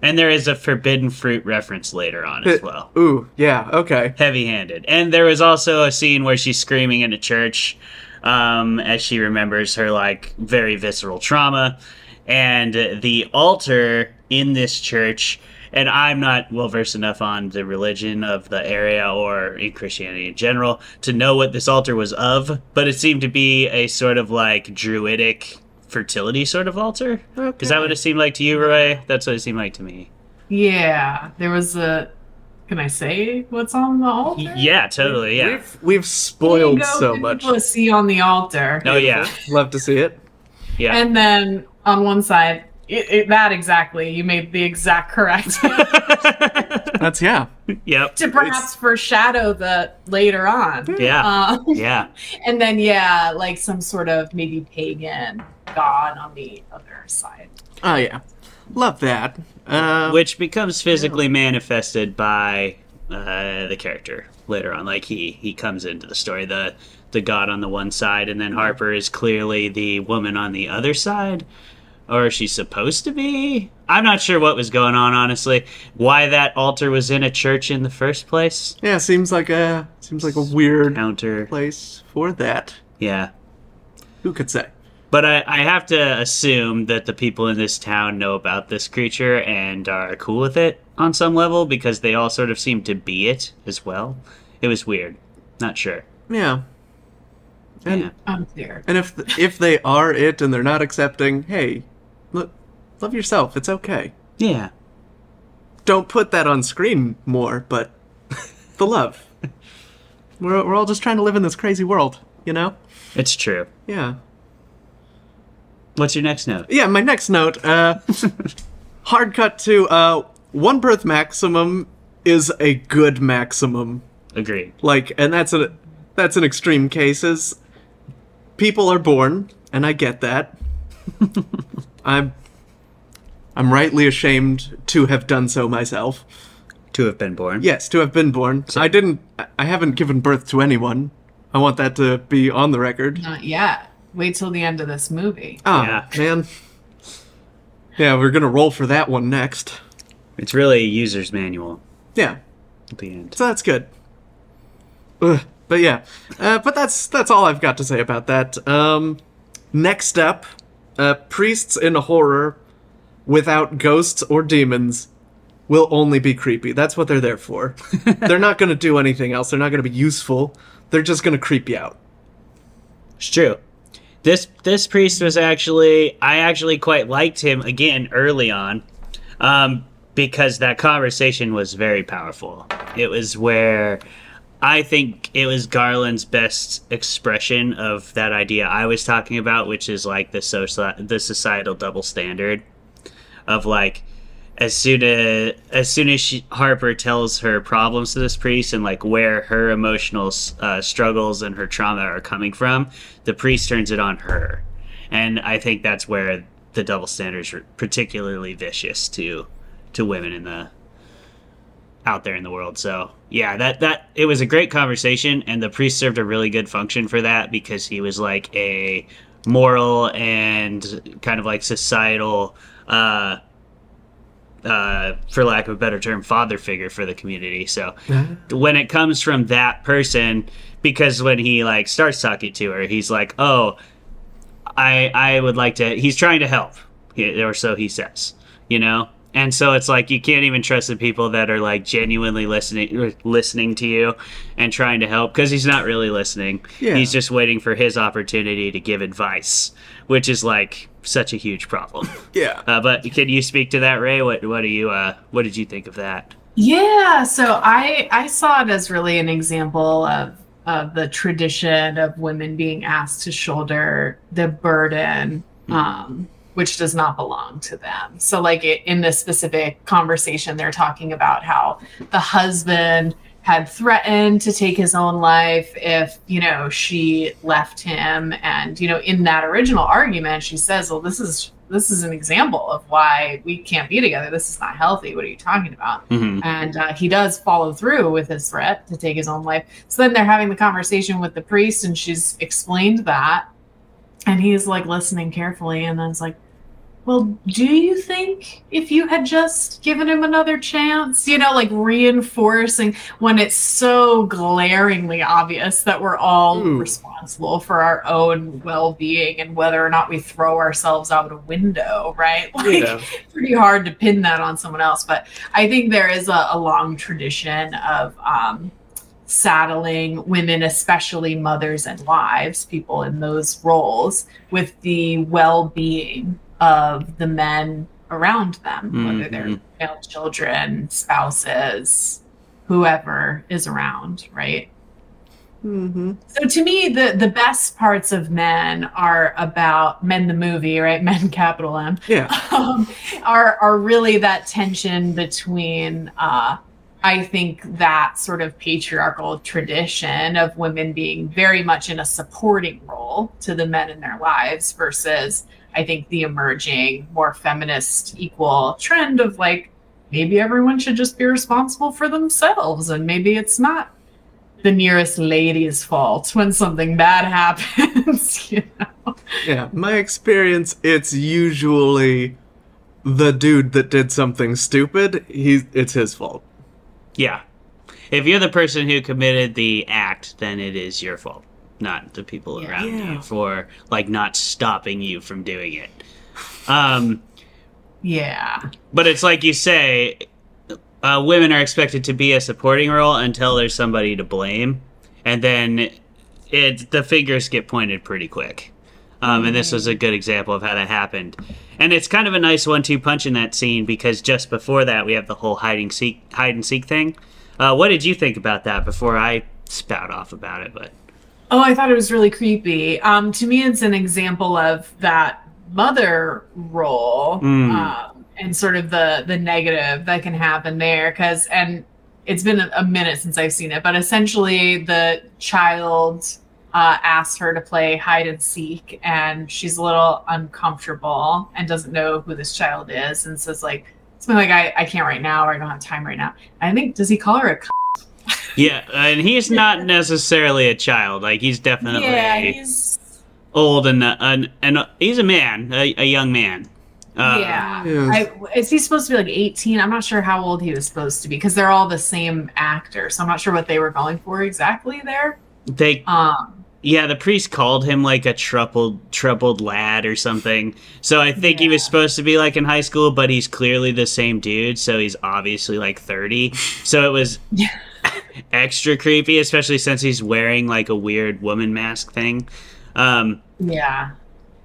And there is a forbidden fruit reference later on as well. Ooh, yeah, okay. heavy handed. And there was also a scene where she's screaming in a church um, as she remembers her like very visceral trauma. And the altar in this church, and I'm not well versed enough on the religion of the area or in Christianity in general to know what this altar was of, but it seemed to be a sort of like druidic fertility sort of altar. Is that what it seemed like to you, Roy? That's what it seemed like to me. Yeah, there was a. Can I say what's on the altar? Yeah, totally. Yeah. We've, we've spoiled you go, so big much. See on the altar. Oh, yeah. Love to see it. Yeah. And then on one side, it, it, that exactly, you made the exact correct That's yeah. yep. to perhaps foreshadow the later on. Yeah. Um, Yeah. and then yeah, like some sort of maybe pagan god on the other side. Oh yeah. Love that. Uh, Which becomes physically manifested by uh, the character later on. Like he he comes into the story, the the god on the one side, and then Harper is clearly the woman on the other side. Or is she supposed to be? I'm not sure what was going on, honestly. Why that altar was in a church in the first place? yeah, seems like a seems like a weird Counter. place for that. Yeah. Who could say? But I, I have to assume that the people in this town know about this creature and are cool with it on some level because they all sort of seem to be it as well. It was weird. Not sure. Yeah. And yeah. Unclear. and if if they are it and they're not accepting, hey, look, love yourself. It's okay. Yeah. Don't put that on screen more, but the love. We're we're all just trying to live in this crazy world, you know? It's true. Yeah. What's your next note? Yeah, my next note, uh hard cut to uh one birth maximum is a good maximum. Agreed. Like and that's a that's in extreme cases. People are born, and I get that. I'm I'm rightly ashamed to have done so myself. To have been born. Yes, to have been born. So I didn't I haven't given birth to anyone. I want that to be on the record. Not yet. Wait till the end of this movie. Ah, Yeah. man. Yeah, we're gonna roll for that one next. It's really a user's manual Yeah, at the end. so that's good. Ugh. But yeah, uh, but that's that's all I've got to say about that. Um, next up, uh, priests in horror without ghosts or demons will only be creepy. That's what they're there for. they're not going to do anything else. They're not going to be useful. They're just going to creep you out. It's true. This this priest was actually I actually quite liked him again early on, um, because that conversation was very powerful. It was where I think it was Garland's best expression of that idea I was talking about, which is like the social the societal double standard of like as soon as as soon as she, Harper tells her problems to this priest and like where her emotional uh, struggles and her trauma are coming from, the priest turns it on her, and I think that's where the double standards are particularly vicious to to women in the out there in the world. So yeah, that that it was a great conversation, and the priest served a really good function for that because he was like a moral and kind of like societal. Uh, uh, for lack of a better term, father figure for the community. So when it comes from that person, because when he like starts talking to her, he's like, "Oh, I I would like to." He's trying to help, or so he says, you know. And so it's like you can't even trust the people that are like genuinely listening listening to you and trying to help because he's not really listening. Yeah. He's just waiting for his opportunity to give advice, which is like such a huge problem. Yeah. Uh, but can you speak to that, Rae? What what do you uh what did you think of that? Yeah, so I I saw it as really an example of of the tradition of women being asked to shoulder the burden, um, which does not belong to them. So, like it, in this specific conversation, they're talking about how the husband had threatened to take his own life if you know she left him, and you know in that original argument, she says, "Well, this is." This is an example of why we can't be together. This is not healthy. What are you talking about? Mm-hmm. and uh, he does follow through with his threat to take his own life. So then they're having the conversation with the priest, and she's explained that, and he's like listening carefully, and then it's like, "Well, do you think if you had just given him another chance, you know, like reinforcing when it's so glaringly obvious that we're all Hmm. responsible for our own well-being and whether or not we throw ourselves out a window, right? Like, Yeah. pretty hard to pin that on someone else. But I think there is a, a long tradition of um, saddling women, especially mothers and wives, people in those roles, with the well being of the men around them, whether they're male children, spouses, whoever is around, right? Mm-hmm. So to me, the the best parts of Men are about Men the movie, right? Men capital M Yeah. um, are are really that tension between uh, I think that sort of patriarchal tradition of women being very much in a supporting role to the men in their lives versus I think the emerging more feminist equal trend of like maybe everyone should just be responsible for themselves and maybe it's not the nearest lady's fault when something bad happens you know Yeah. My experience, it's usually the dude that did something stupid. He's it's his fault. Yeah. If you're the person who committed the act, then it is your fault, not the people Yeah. around Yeah. you for like not stopping you from doing it. Um, yeah but it's like you say, uh, women are expected to be a supporting role until there's somebody to blame, and then it the fingers get pointed pretty quick. Um, and this was a good example of how that happened. And it's kind of a nice one-two punch in that scene because just before that we have the whole hide and seek hide and seek thing. Uh, what did you think about that before I spout off about it? But Oh, I thought it was really creepy. Um, to me, it's an example of that mother role Mm. um, and sort of the the negative that can happen there. Because and it's been a, a minute since I've seen it, but essentially the child uh, asks her to play hide and seek, and she's a little uncomfortable and doesn't know who this child is, and says like something like I, I can't right now, or I don't have time right now. I think does he call her a yeah, and he's not necessarily a child. Like he's definitely yeah, he's old and uh, and, and uh, he's a man, a, a young man. Uh, yeah. I, is he supposed to be like 18? I'm not sure how old he was supposed to be because they're all the same actor. So I'm not sure what they were going for exactly there. They Um, Yeah, the priest called him like a troubled troubled lad or something. So I think he was supposed to be like in high school, but he's clearly the same dude, so he's obviously like 30. So it was Yeah. Extra creepy, especially since he's wearing like a weird woman mask thing. Um yeah.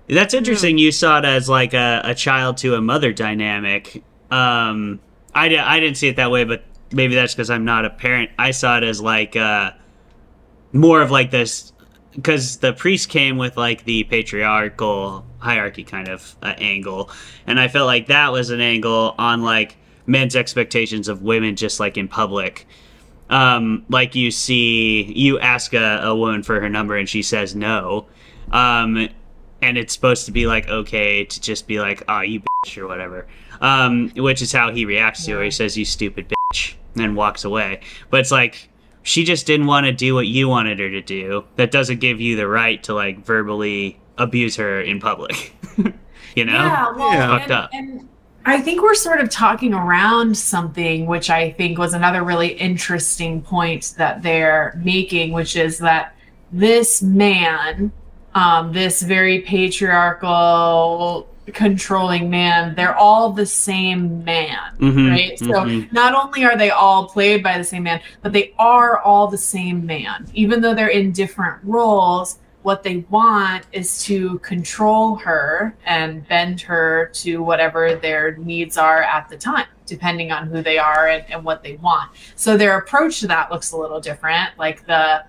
that's interesting. You saw it as like a, a child to a mother dynamic. Um, I, I didn't see it that way, but maybe that's because I'm not a parent. I saw it as like uh, more of like this because the priest came with like the patriarchal hierarchy kind of uh, angle, and I felt like that was an angle on like men's expectations of women just like in public. Um, like you see, you ask a, a woman for her number and she says no. Um, and it's supposed to be like okay to just be like oh you bitch or whatever. Um which is how he reacts to her. He says you stupid bitch and then walks away. But it's like she just didn't want to do what you wanted her to do. That doesn't give you the right to like verbally abuse her in public. You know? Yeah, well, Yeah. Fucked and, up. and I think we're sort of talking around something, which I think was another really interesting point that they're making, which is that this man, um, this very patriarchal, controlling man, they're all the same man, Mhm, right? So mhm. not only are they all played by the same man, but they are all the same man, even though they're in different roles what they want is to control her and bend her to whatever their needs are at the time, depending on who they are and, and what they want. So their approach to that looks a little different. Like the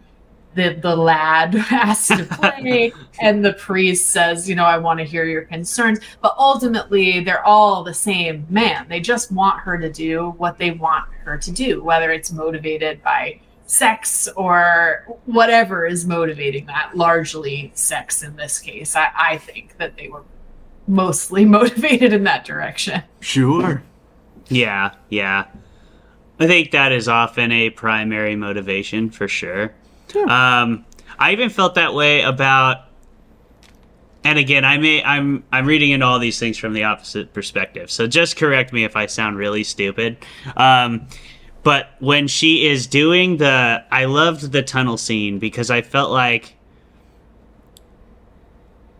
the the lad has to play and the priest says, you know, I want to hear your concerns. But ultimately they're all the same man. They just want her to do what they want her to do, whether it's motivated by sex or whatever is motivating that largely sex in this case. I, I think that they were mostly motivated in that direction. Sure. yeah yeah. I think that is often a primary motivation for sure. Um i even felt that way about and again i may i'm i'm reading into all these things from the opposite perspective so just correct me if i sound really stupid. Um but when she is doing the i loved the tunnel scene because i felt like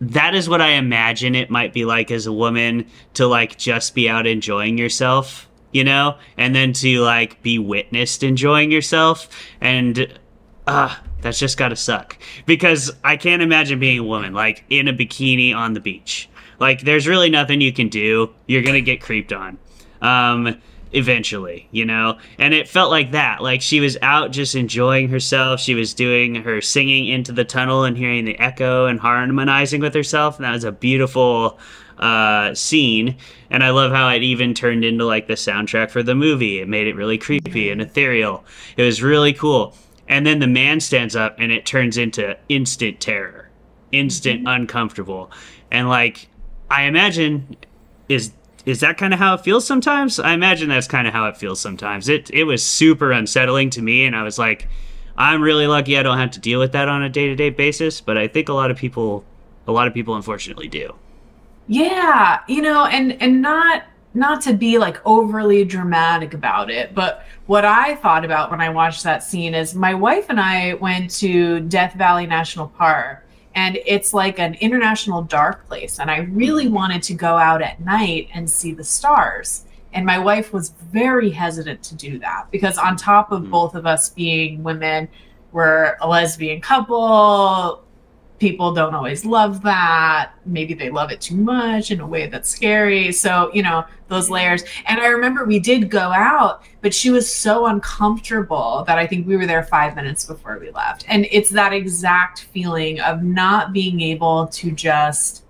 that is what i imagine it might be like as a woman to like just be out enjoying yourself you know and then to like be witnessed enjoying yourself. And ah that's just gotta suck because i can't imagine being a woman like in a bikini on the beach. Like there's really nothing you can do. You're gonna get creeped on. Um eventually you know? And it felt like that. Like she was out just enjoying herself. She was doing her singing into the tunnel and hearing the echo and harmonizing with herself. And that was a beautiful uh, scene. And i love how it even turned into like the soundtrack for the movie. It made it really creepy and ethereal. It was really cool. And then the man stands up and it turns into instant terror instant uncomfortable. And like i imagine is is that kind of how it feels sometimes? I imagine that's kind of how it feels sometimes. It it was super unsettling to me and i was like i'm really lucky i don't have to deal with that on a day-to-day basis but i think a lot of people a lot of people unfortunately do. Yeah you know and and not not to be like overly dramatic about it but what i thought about when i watched that scene is my wife and i went to death valley national park and it's like an international dark place and i really wanted to go out at night and see the stars And my wife was very hesitant to do that because, on top of Mm. both of us being women, we're a lesbian couple. People don't always love that. Maybe they love it too much in a way that's scary. So, you know, those layers. And I remember we did go out, but she was so uncomfortable that I think we were there five minutes before we left. And it's that exact feeling of not being able to just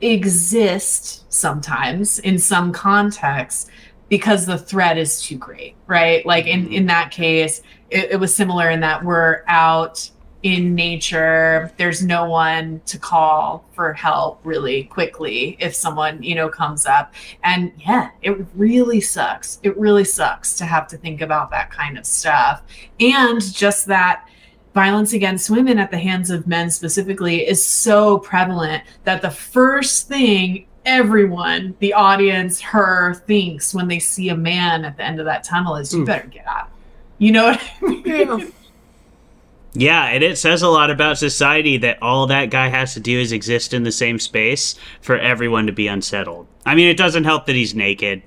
exist sometimes in some contexts because the threat is too great, right? Like in, mm-hmm. in that case, it, it was similar in that we're out in nature there's no one to call for help really quickly if someone you know comes up. And yeah it really sucks. It really sucks to have to think about that kind of stuff. And just that violence against women at the hands of men specifically is so prevalent that the first thing everyone the audience her thinks when they see a man at the end of that tunnel is you better get out. You know what i mean Yeah. And it says a lot about society that all that guy has to do is exist in the same space for everyone to be unsettled. I mean, it doesn't help that he's naked.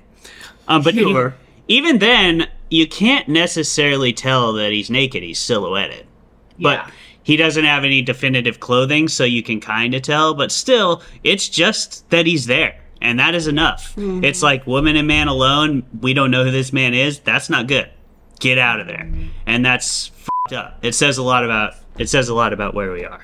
Um, but Sure. even then, you can't necessarily tell that he's naked. He's silhouetted. But Yeah. he doesn't have any definitive clothing, so you can kind of tell. But still, it's just that he's there. And that is enough. It's like woman and man alone. We don't know who this man is. That's not good. Get out of there. And that's up. It says a lot about. It says a lot about where we are.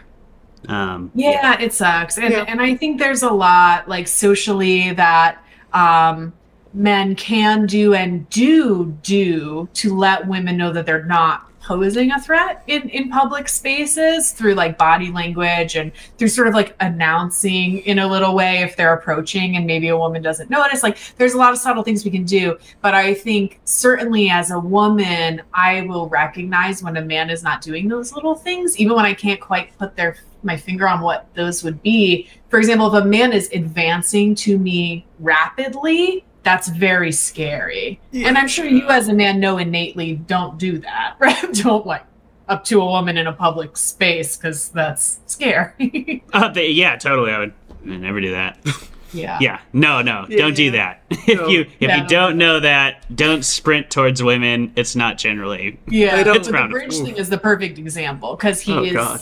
Um, yeah, it sucks and Yeah. and i think there's a lot like socially that um men can do and do do to let women know that they're not posing a threat in in public spaces through like body language and through sort of like announcing in a little way if they're approaching and maybe a woman doesn't notice. Like there's a lot of subtle things we can do. But i think certainly as a woman i will recognize when a man is not doing those little things even when i can't quite put their my finger on what those would be. For example if a man is advancing to me rapidly that's very scary and i'm sure you as a man know innately don't do that right don't like up to a woman in a public space because that's scary uh, they- yeah, totally. I would I never do that. yeah Yeah, no, no, don't do Yeah. that. if No. you if Yeah, you don't know that, don't sprint towards women. It's not generally. Yeah, I don't- but It's the bridge Ooh. thing is the perfect example because he Oh, is, God.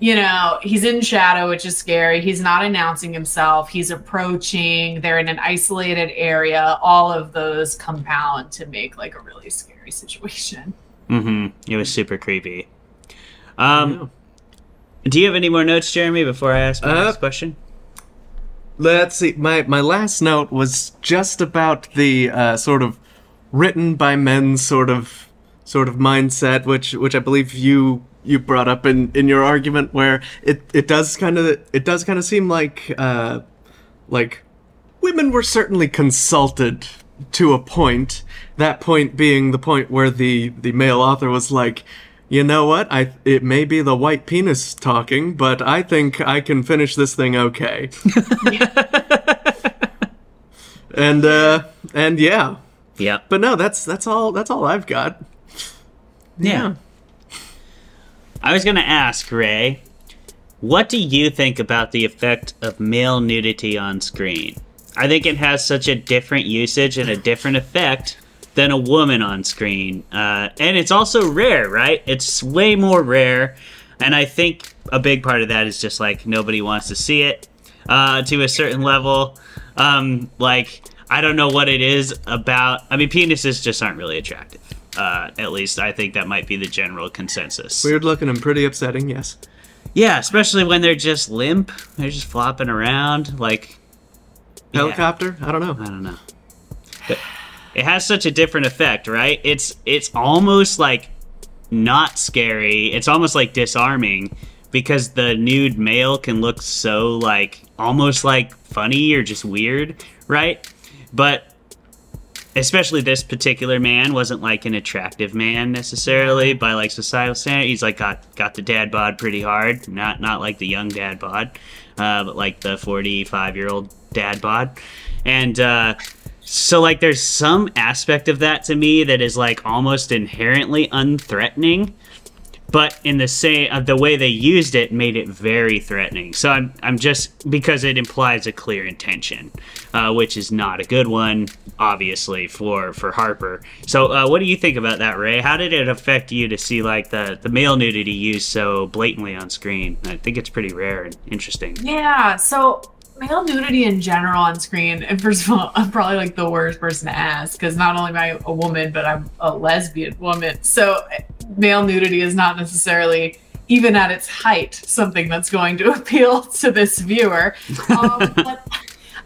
You know, he's in shadow, which is scary. He's not announcing himself. He's approaching. They're in an isolated area. All of those compound to make like a really scary situation. Mm hmm It was super creepy. Um, do you have any more notes, Jeremy? Before I ask my Uh, next question. Let's see. My my last note was just about the uh, sort of written by men sort of sort of mindset, which which I believe you you brought up in, in your argument, where it, it does kind of it does kind of seem like uh, like women were certainly consulted to a point. That point being the point where the the male author was like. You know what? I it may be the white penis talking, but I think I can finish this thing okay. and uh and yeah Yep. but no that's that's all that's all i've got Yeah. I was gonna ask Rae, what do you think about the effect of male nudity on screen? I think it has such a different usage and a different effect than a woman on screen, uh, and it's also rare, right? It's way more rare, and I think a big part of that is just like nobody wants to see it uh, to a certain level. Um, like I don't know what it is about. I mean, penises just aren't really attractive. Uh, at least I think that might be the general consensus. weird looking and pretty upsetting yes Yeah, especially when they're just limp. They're just flopping around. Like, yeah, helicopter i don't know I don't know. But it has such a different effect, right? It's it's almost like not scary. It's almost like disarming because the nude male can look so like almost like funny or just weird, right? But especially this particular man wasn't like an attractive man necessarily by like societal standard. He's like got got the dad bod pretty hard, not not like the young dad bod, uh, but like the forty five year old dad bod, and uh, so like there's some aspect of that to me that is like almost inherently unthreatening. But in the same uh, the way they used it made it very threatening. So I'm I'm just because it implies a clear intention, uh, which is not a good one, obviously for for Harper. So uh, what do you think about that, Rae? How did it affect you to see like the the male nudity used so blatantly on screen? I think it's pretty rare and interesting. Yeah. So male nudity in general on screen. And first of all, I'm probably like the worst person to ask because not only am I a woman, but I'm a lesbian woman. So male nudity is not necessarily even at its height something that's going to appeal to this viewer. Um, but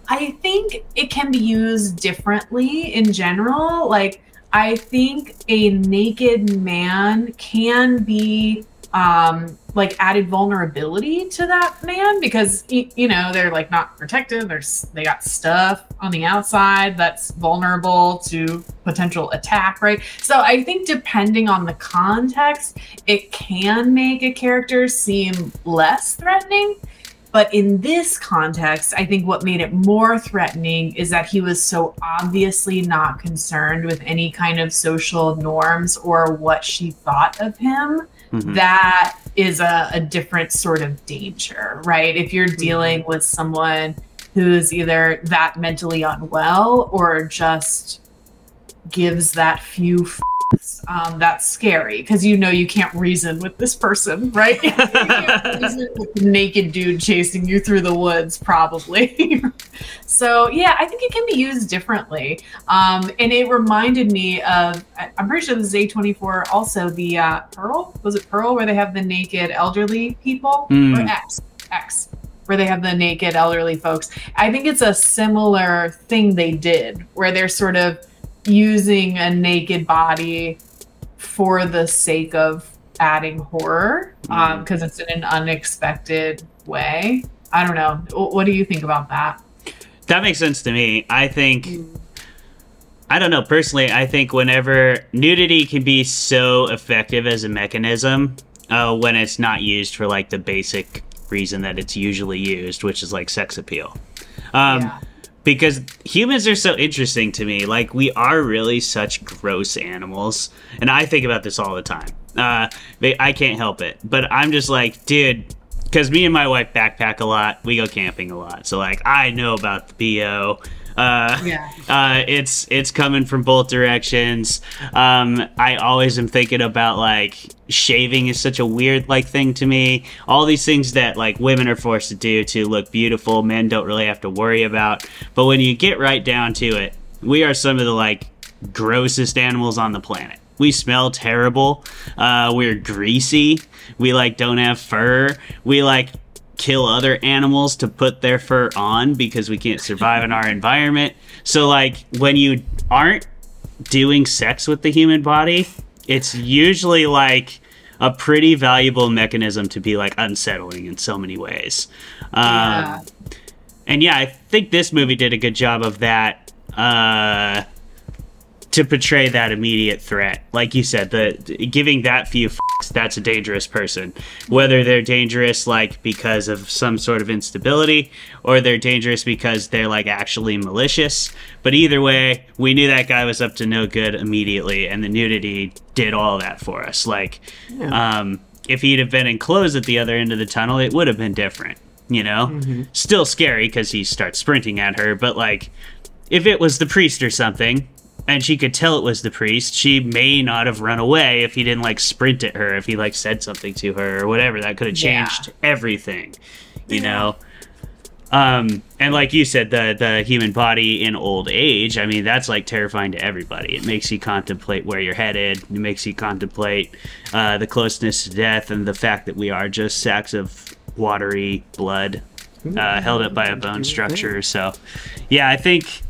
I think it can be used differently in general. Like I think a naked man can be um, like added vulnerability to that man because you know they're like not protected. There's they got stuff on the outside that's vulnerable to potential attack, right? So I think depending on the context, it can make a character seem less threatening. But in this context, I think what made it more threatening is that he was so obviously not concerned with any kind of social norms or what she thought of him mm-hmm. that is a, a, different sort of danger, right? If you're mm-hmm. dealing with someone who's either that mentally unwell or just gives that few um, that's scary because you know you can't reason with this person, right? naked dude chasing you through the woods, probably. so yeah, I think it can be used differently, um, and it reminded me of. I'm pretty sure this is A24. Also, the uh, Pearl was it Pearl where they have the naked elderly people mm. or X X where they have the naked elderly folks. I think it's a similar thing they did where they're sort of using a naked body for the sake of adding horror because um, it's in an unexpected way. I don't know. What do you think about that? That makes sense to me. I think. I don't know. Personally, I think whenever nudity can be so effective as a mechanism uh, when it's not used for like the basic reason that it's usually used, which is like sex appeal. Um, yeah because humans are so interesting to me. Like we are really such gross animals, and I think about this all the time. Uh, I can't help it, but I'm just like, dude, because me and my wife backpack a lot. We go camping a lot, so like I know about the bo. Uh, yeah. Uh, it's it's coming from both directions. Um, I always am thinking about like shaving is such a weird like thing to me. All these things that like women are forced to do to look beautiful, men don't really have to worry about. But when you get right down to it, we are some of the like grossest animals on the planet. We smell terrible. Uh, we're greasy. We like don't have fur. We like kill other animals to put their fur on because we can't survive in our environment. So like when you aren't doing sex with the human body, it's usually like a pretty valuable mechanism to be like unsettling in so many ways. Um, yeah. And yeah, I think this movie did a good job of that. Uh, to portray that immediate threat. Like you said, the giving that few f***s, that's a dangerous person. Whether they're dangerous like because of some sort of instability or they're dangerous because they're like actually malicious. But either way, we knew that guy was up to no good immediately and the nudity did all that for us. Like yeah. um if he'd have been enclosed at the other end of the tunnel, it would have been different, you know? Mm-hmm. Still scary cuz he starts sprinting at her, but like if it was the priest or something, and she could tell it was the priest, she may not have run away if he didn't like sprint at her, if he like said something to her or whatever. That could have changed yeah. everything, you yeah. know. Um, and like you said, the the human body in old age, I mean, that's like terrifying to everybody. It makes you contemplate where you're headed. It makes you contemplate uh, the closeness to death and the fact that we are just sacks of watery blood uh, held up by a bone structure. So, yeah, I think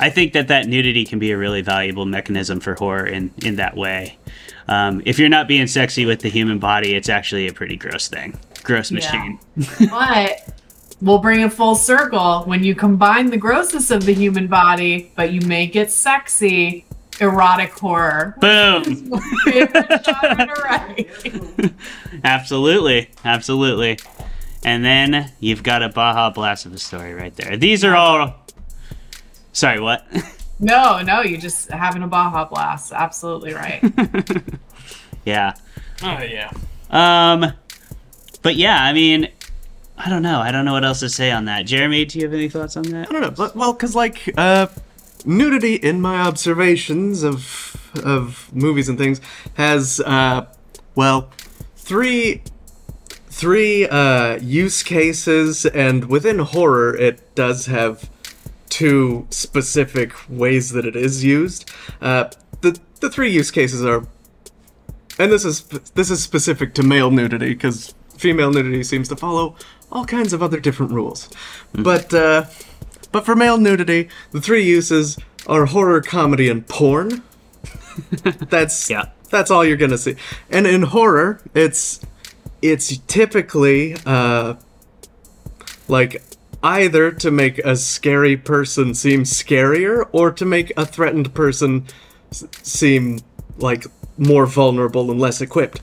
I think that that nudity can be a really valuable mechanism for horror in in that way. Um, if you're not being sexy with the human body, it's actually a pretty gross thing. Gross machine. Yeah. but we'll bring it full circle when you combine the grossness of the human body, but you make it sexy. Erotic horror. Boom. absolutely, absolutely. And then you've got a Baja Blast of a story right there. These are all Sorry, what? No, no, you just having a Baja Blast. Absolutely right. yeah. Oh yeah. Um, but yeah, I mean, I don't know. I don't know what else to say on that. Jeremy, do you have any thoughts on that? I don't know. But, well, because like uh, nudity in my observations of of movies and things has uh, well three three uh, use cases, and within horror, it does have two specific ways that it is used. Uh, the the three use cases are, and this is this is specific to male nudity because female nudity seems to follow all kinds of other different rules. But uh, but for male nudity, the three uses are horror, comedy, and porn. that's Yeah. that's all you're gonna see. And in horror, it's it's typically uh, like either to make a scary person seem scarier or to make a threatened person s- seem like more vulnerable and less equipped.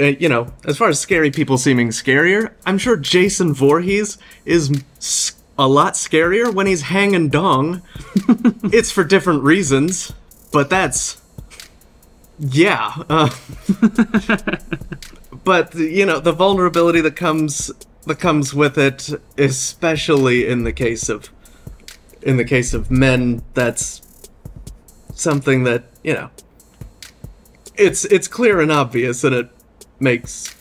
Uh, you know, as far as scary people seeming scarier, I'm sure Jason Voorhees is s- a lot scarier when he's hanging dong. it's for different reasons, but that's yeah. Uh, but you know the vulnerability that comes that comes with it, especially in the case of in the case of men, that's something that you know. It's it's clear and obvious, and it makes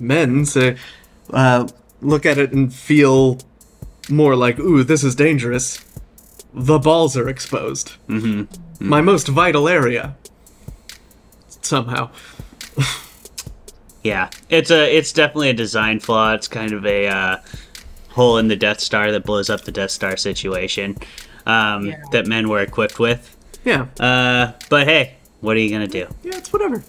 men say, uh, look at it and feel more like, ooh, this is dangerous. The balls are exposed. Mm-hmm. My most vital area. Somehow. Yeah, it's a it's definitely a design flaw. It's kind of a uh, hole in the Death Star that blows up the Death Star situation um, Yeah. that men were equipped with. Yeah. Uh, but hey, what are you gonna do? Yeah, it's whatever.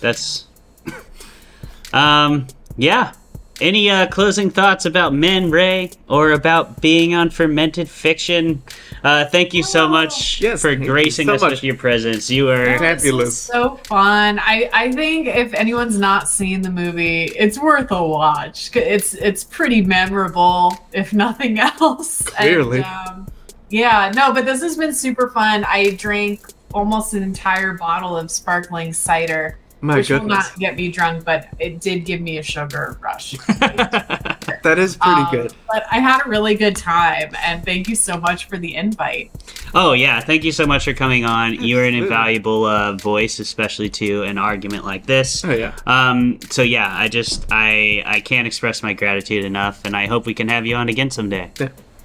That's um yeah. Any uh, closing thoughts about Men Rae or about being on fermented fiction? Uh, thank you so much Yes, for gracing so us much. with your presence. You are Fabulous. so fun. I, I think if anyone's not seen the movie, it's worth a watch. It's it's pretty memorable, if nothing else. And, um, yeah, no, but this has been super fun. I drank almost an entire bottle of sparkling cider, My which will not get me drunk, but it did give me a sugar rush. That is pretty Um, good. But I had a really good time, and thank you so much for the invite. Oh yeah, thank you so much for coming on. You're an invaluable uh, voice, especially to an argument like this. Oh yeah. Um, so yeah, I just I I can't express my gratitude enough, and I hope we can have you on again someday.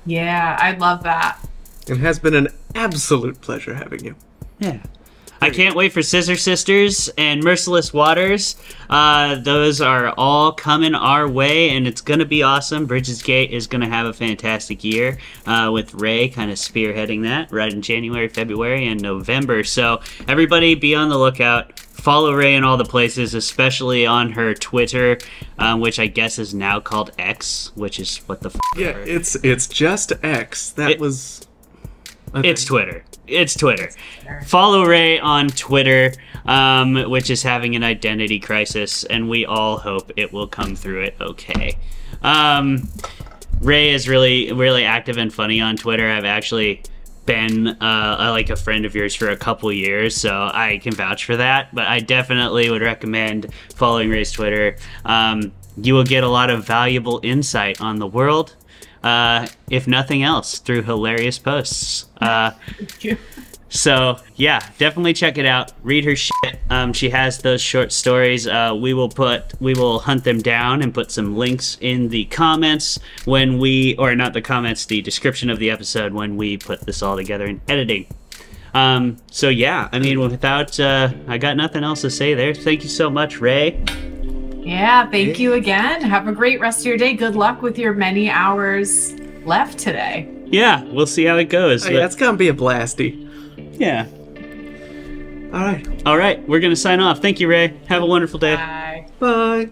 Yeah, I love that. It has been an absolute pleasure having you. Yeah. I can't wait for Scissor Sisters and Merciless Waters. Uh, those are all coming our way, and it's going to be awesome. Brigids Gate is going to have a fantastic year uh, with Rae kind of spearheading that right in January, February, and November. So, everybody be on the lookout. Follow Rae in all the places, especially on her Twitter, um, which I guess is now called X, which is what the f- Yeah, it's it's just X. That It- was. a It's. Twitter. It's Twitter. Follow Rae on Twitter, um, which is having an identity crisis, and we all hope it will come through it okay. Um, Rae is really, really active and funny on Twitter. I've actually been uh, like a friend of yours for a couple years, so I can vouch for that. But I definitely would recommend following Rae's Twitter. Um, you will get a lot of valuable insight on the world, uh, if nothing else, through hilarious posts. Uh, so yeah, definitely check it out. Read her shit. Um, she has those short stories. Uh, we will put, we will hunt them down and put some links in the comments when we, or not the comments, the description of the episode when we put this all together in editing. Um, so yeah, I mean, without, uh, I got nothing else to say there. Thank you so much, Rae. Yeah, thank you again. Have a great rest of your day. Good luck with your many hours left today. Yeah, we'll see how it goes. Oh, yeah, it's gonna be a blasty. yeah. All right. All right, we're gonna sign off. Thank you, Rae. Have a wonderful day. Bye. Bye.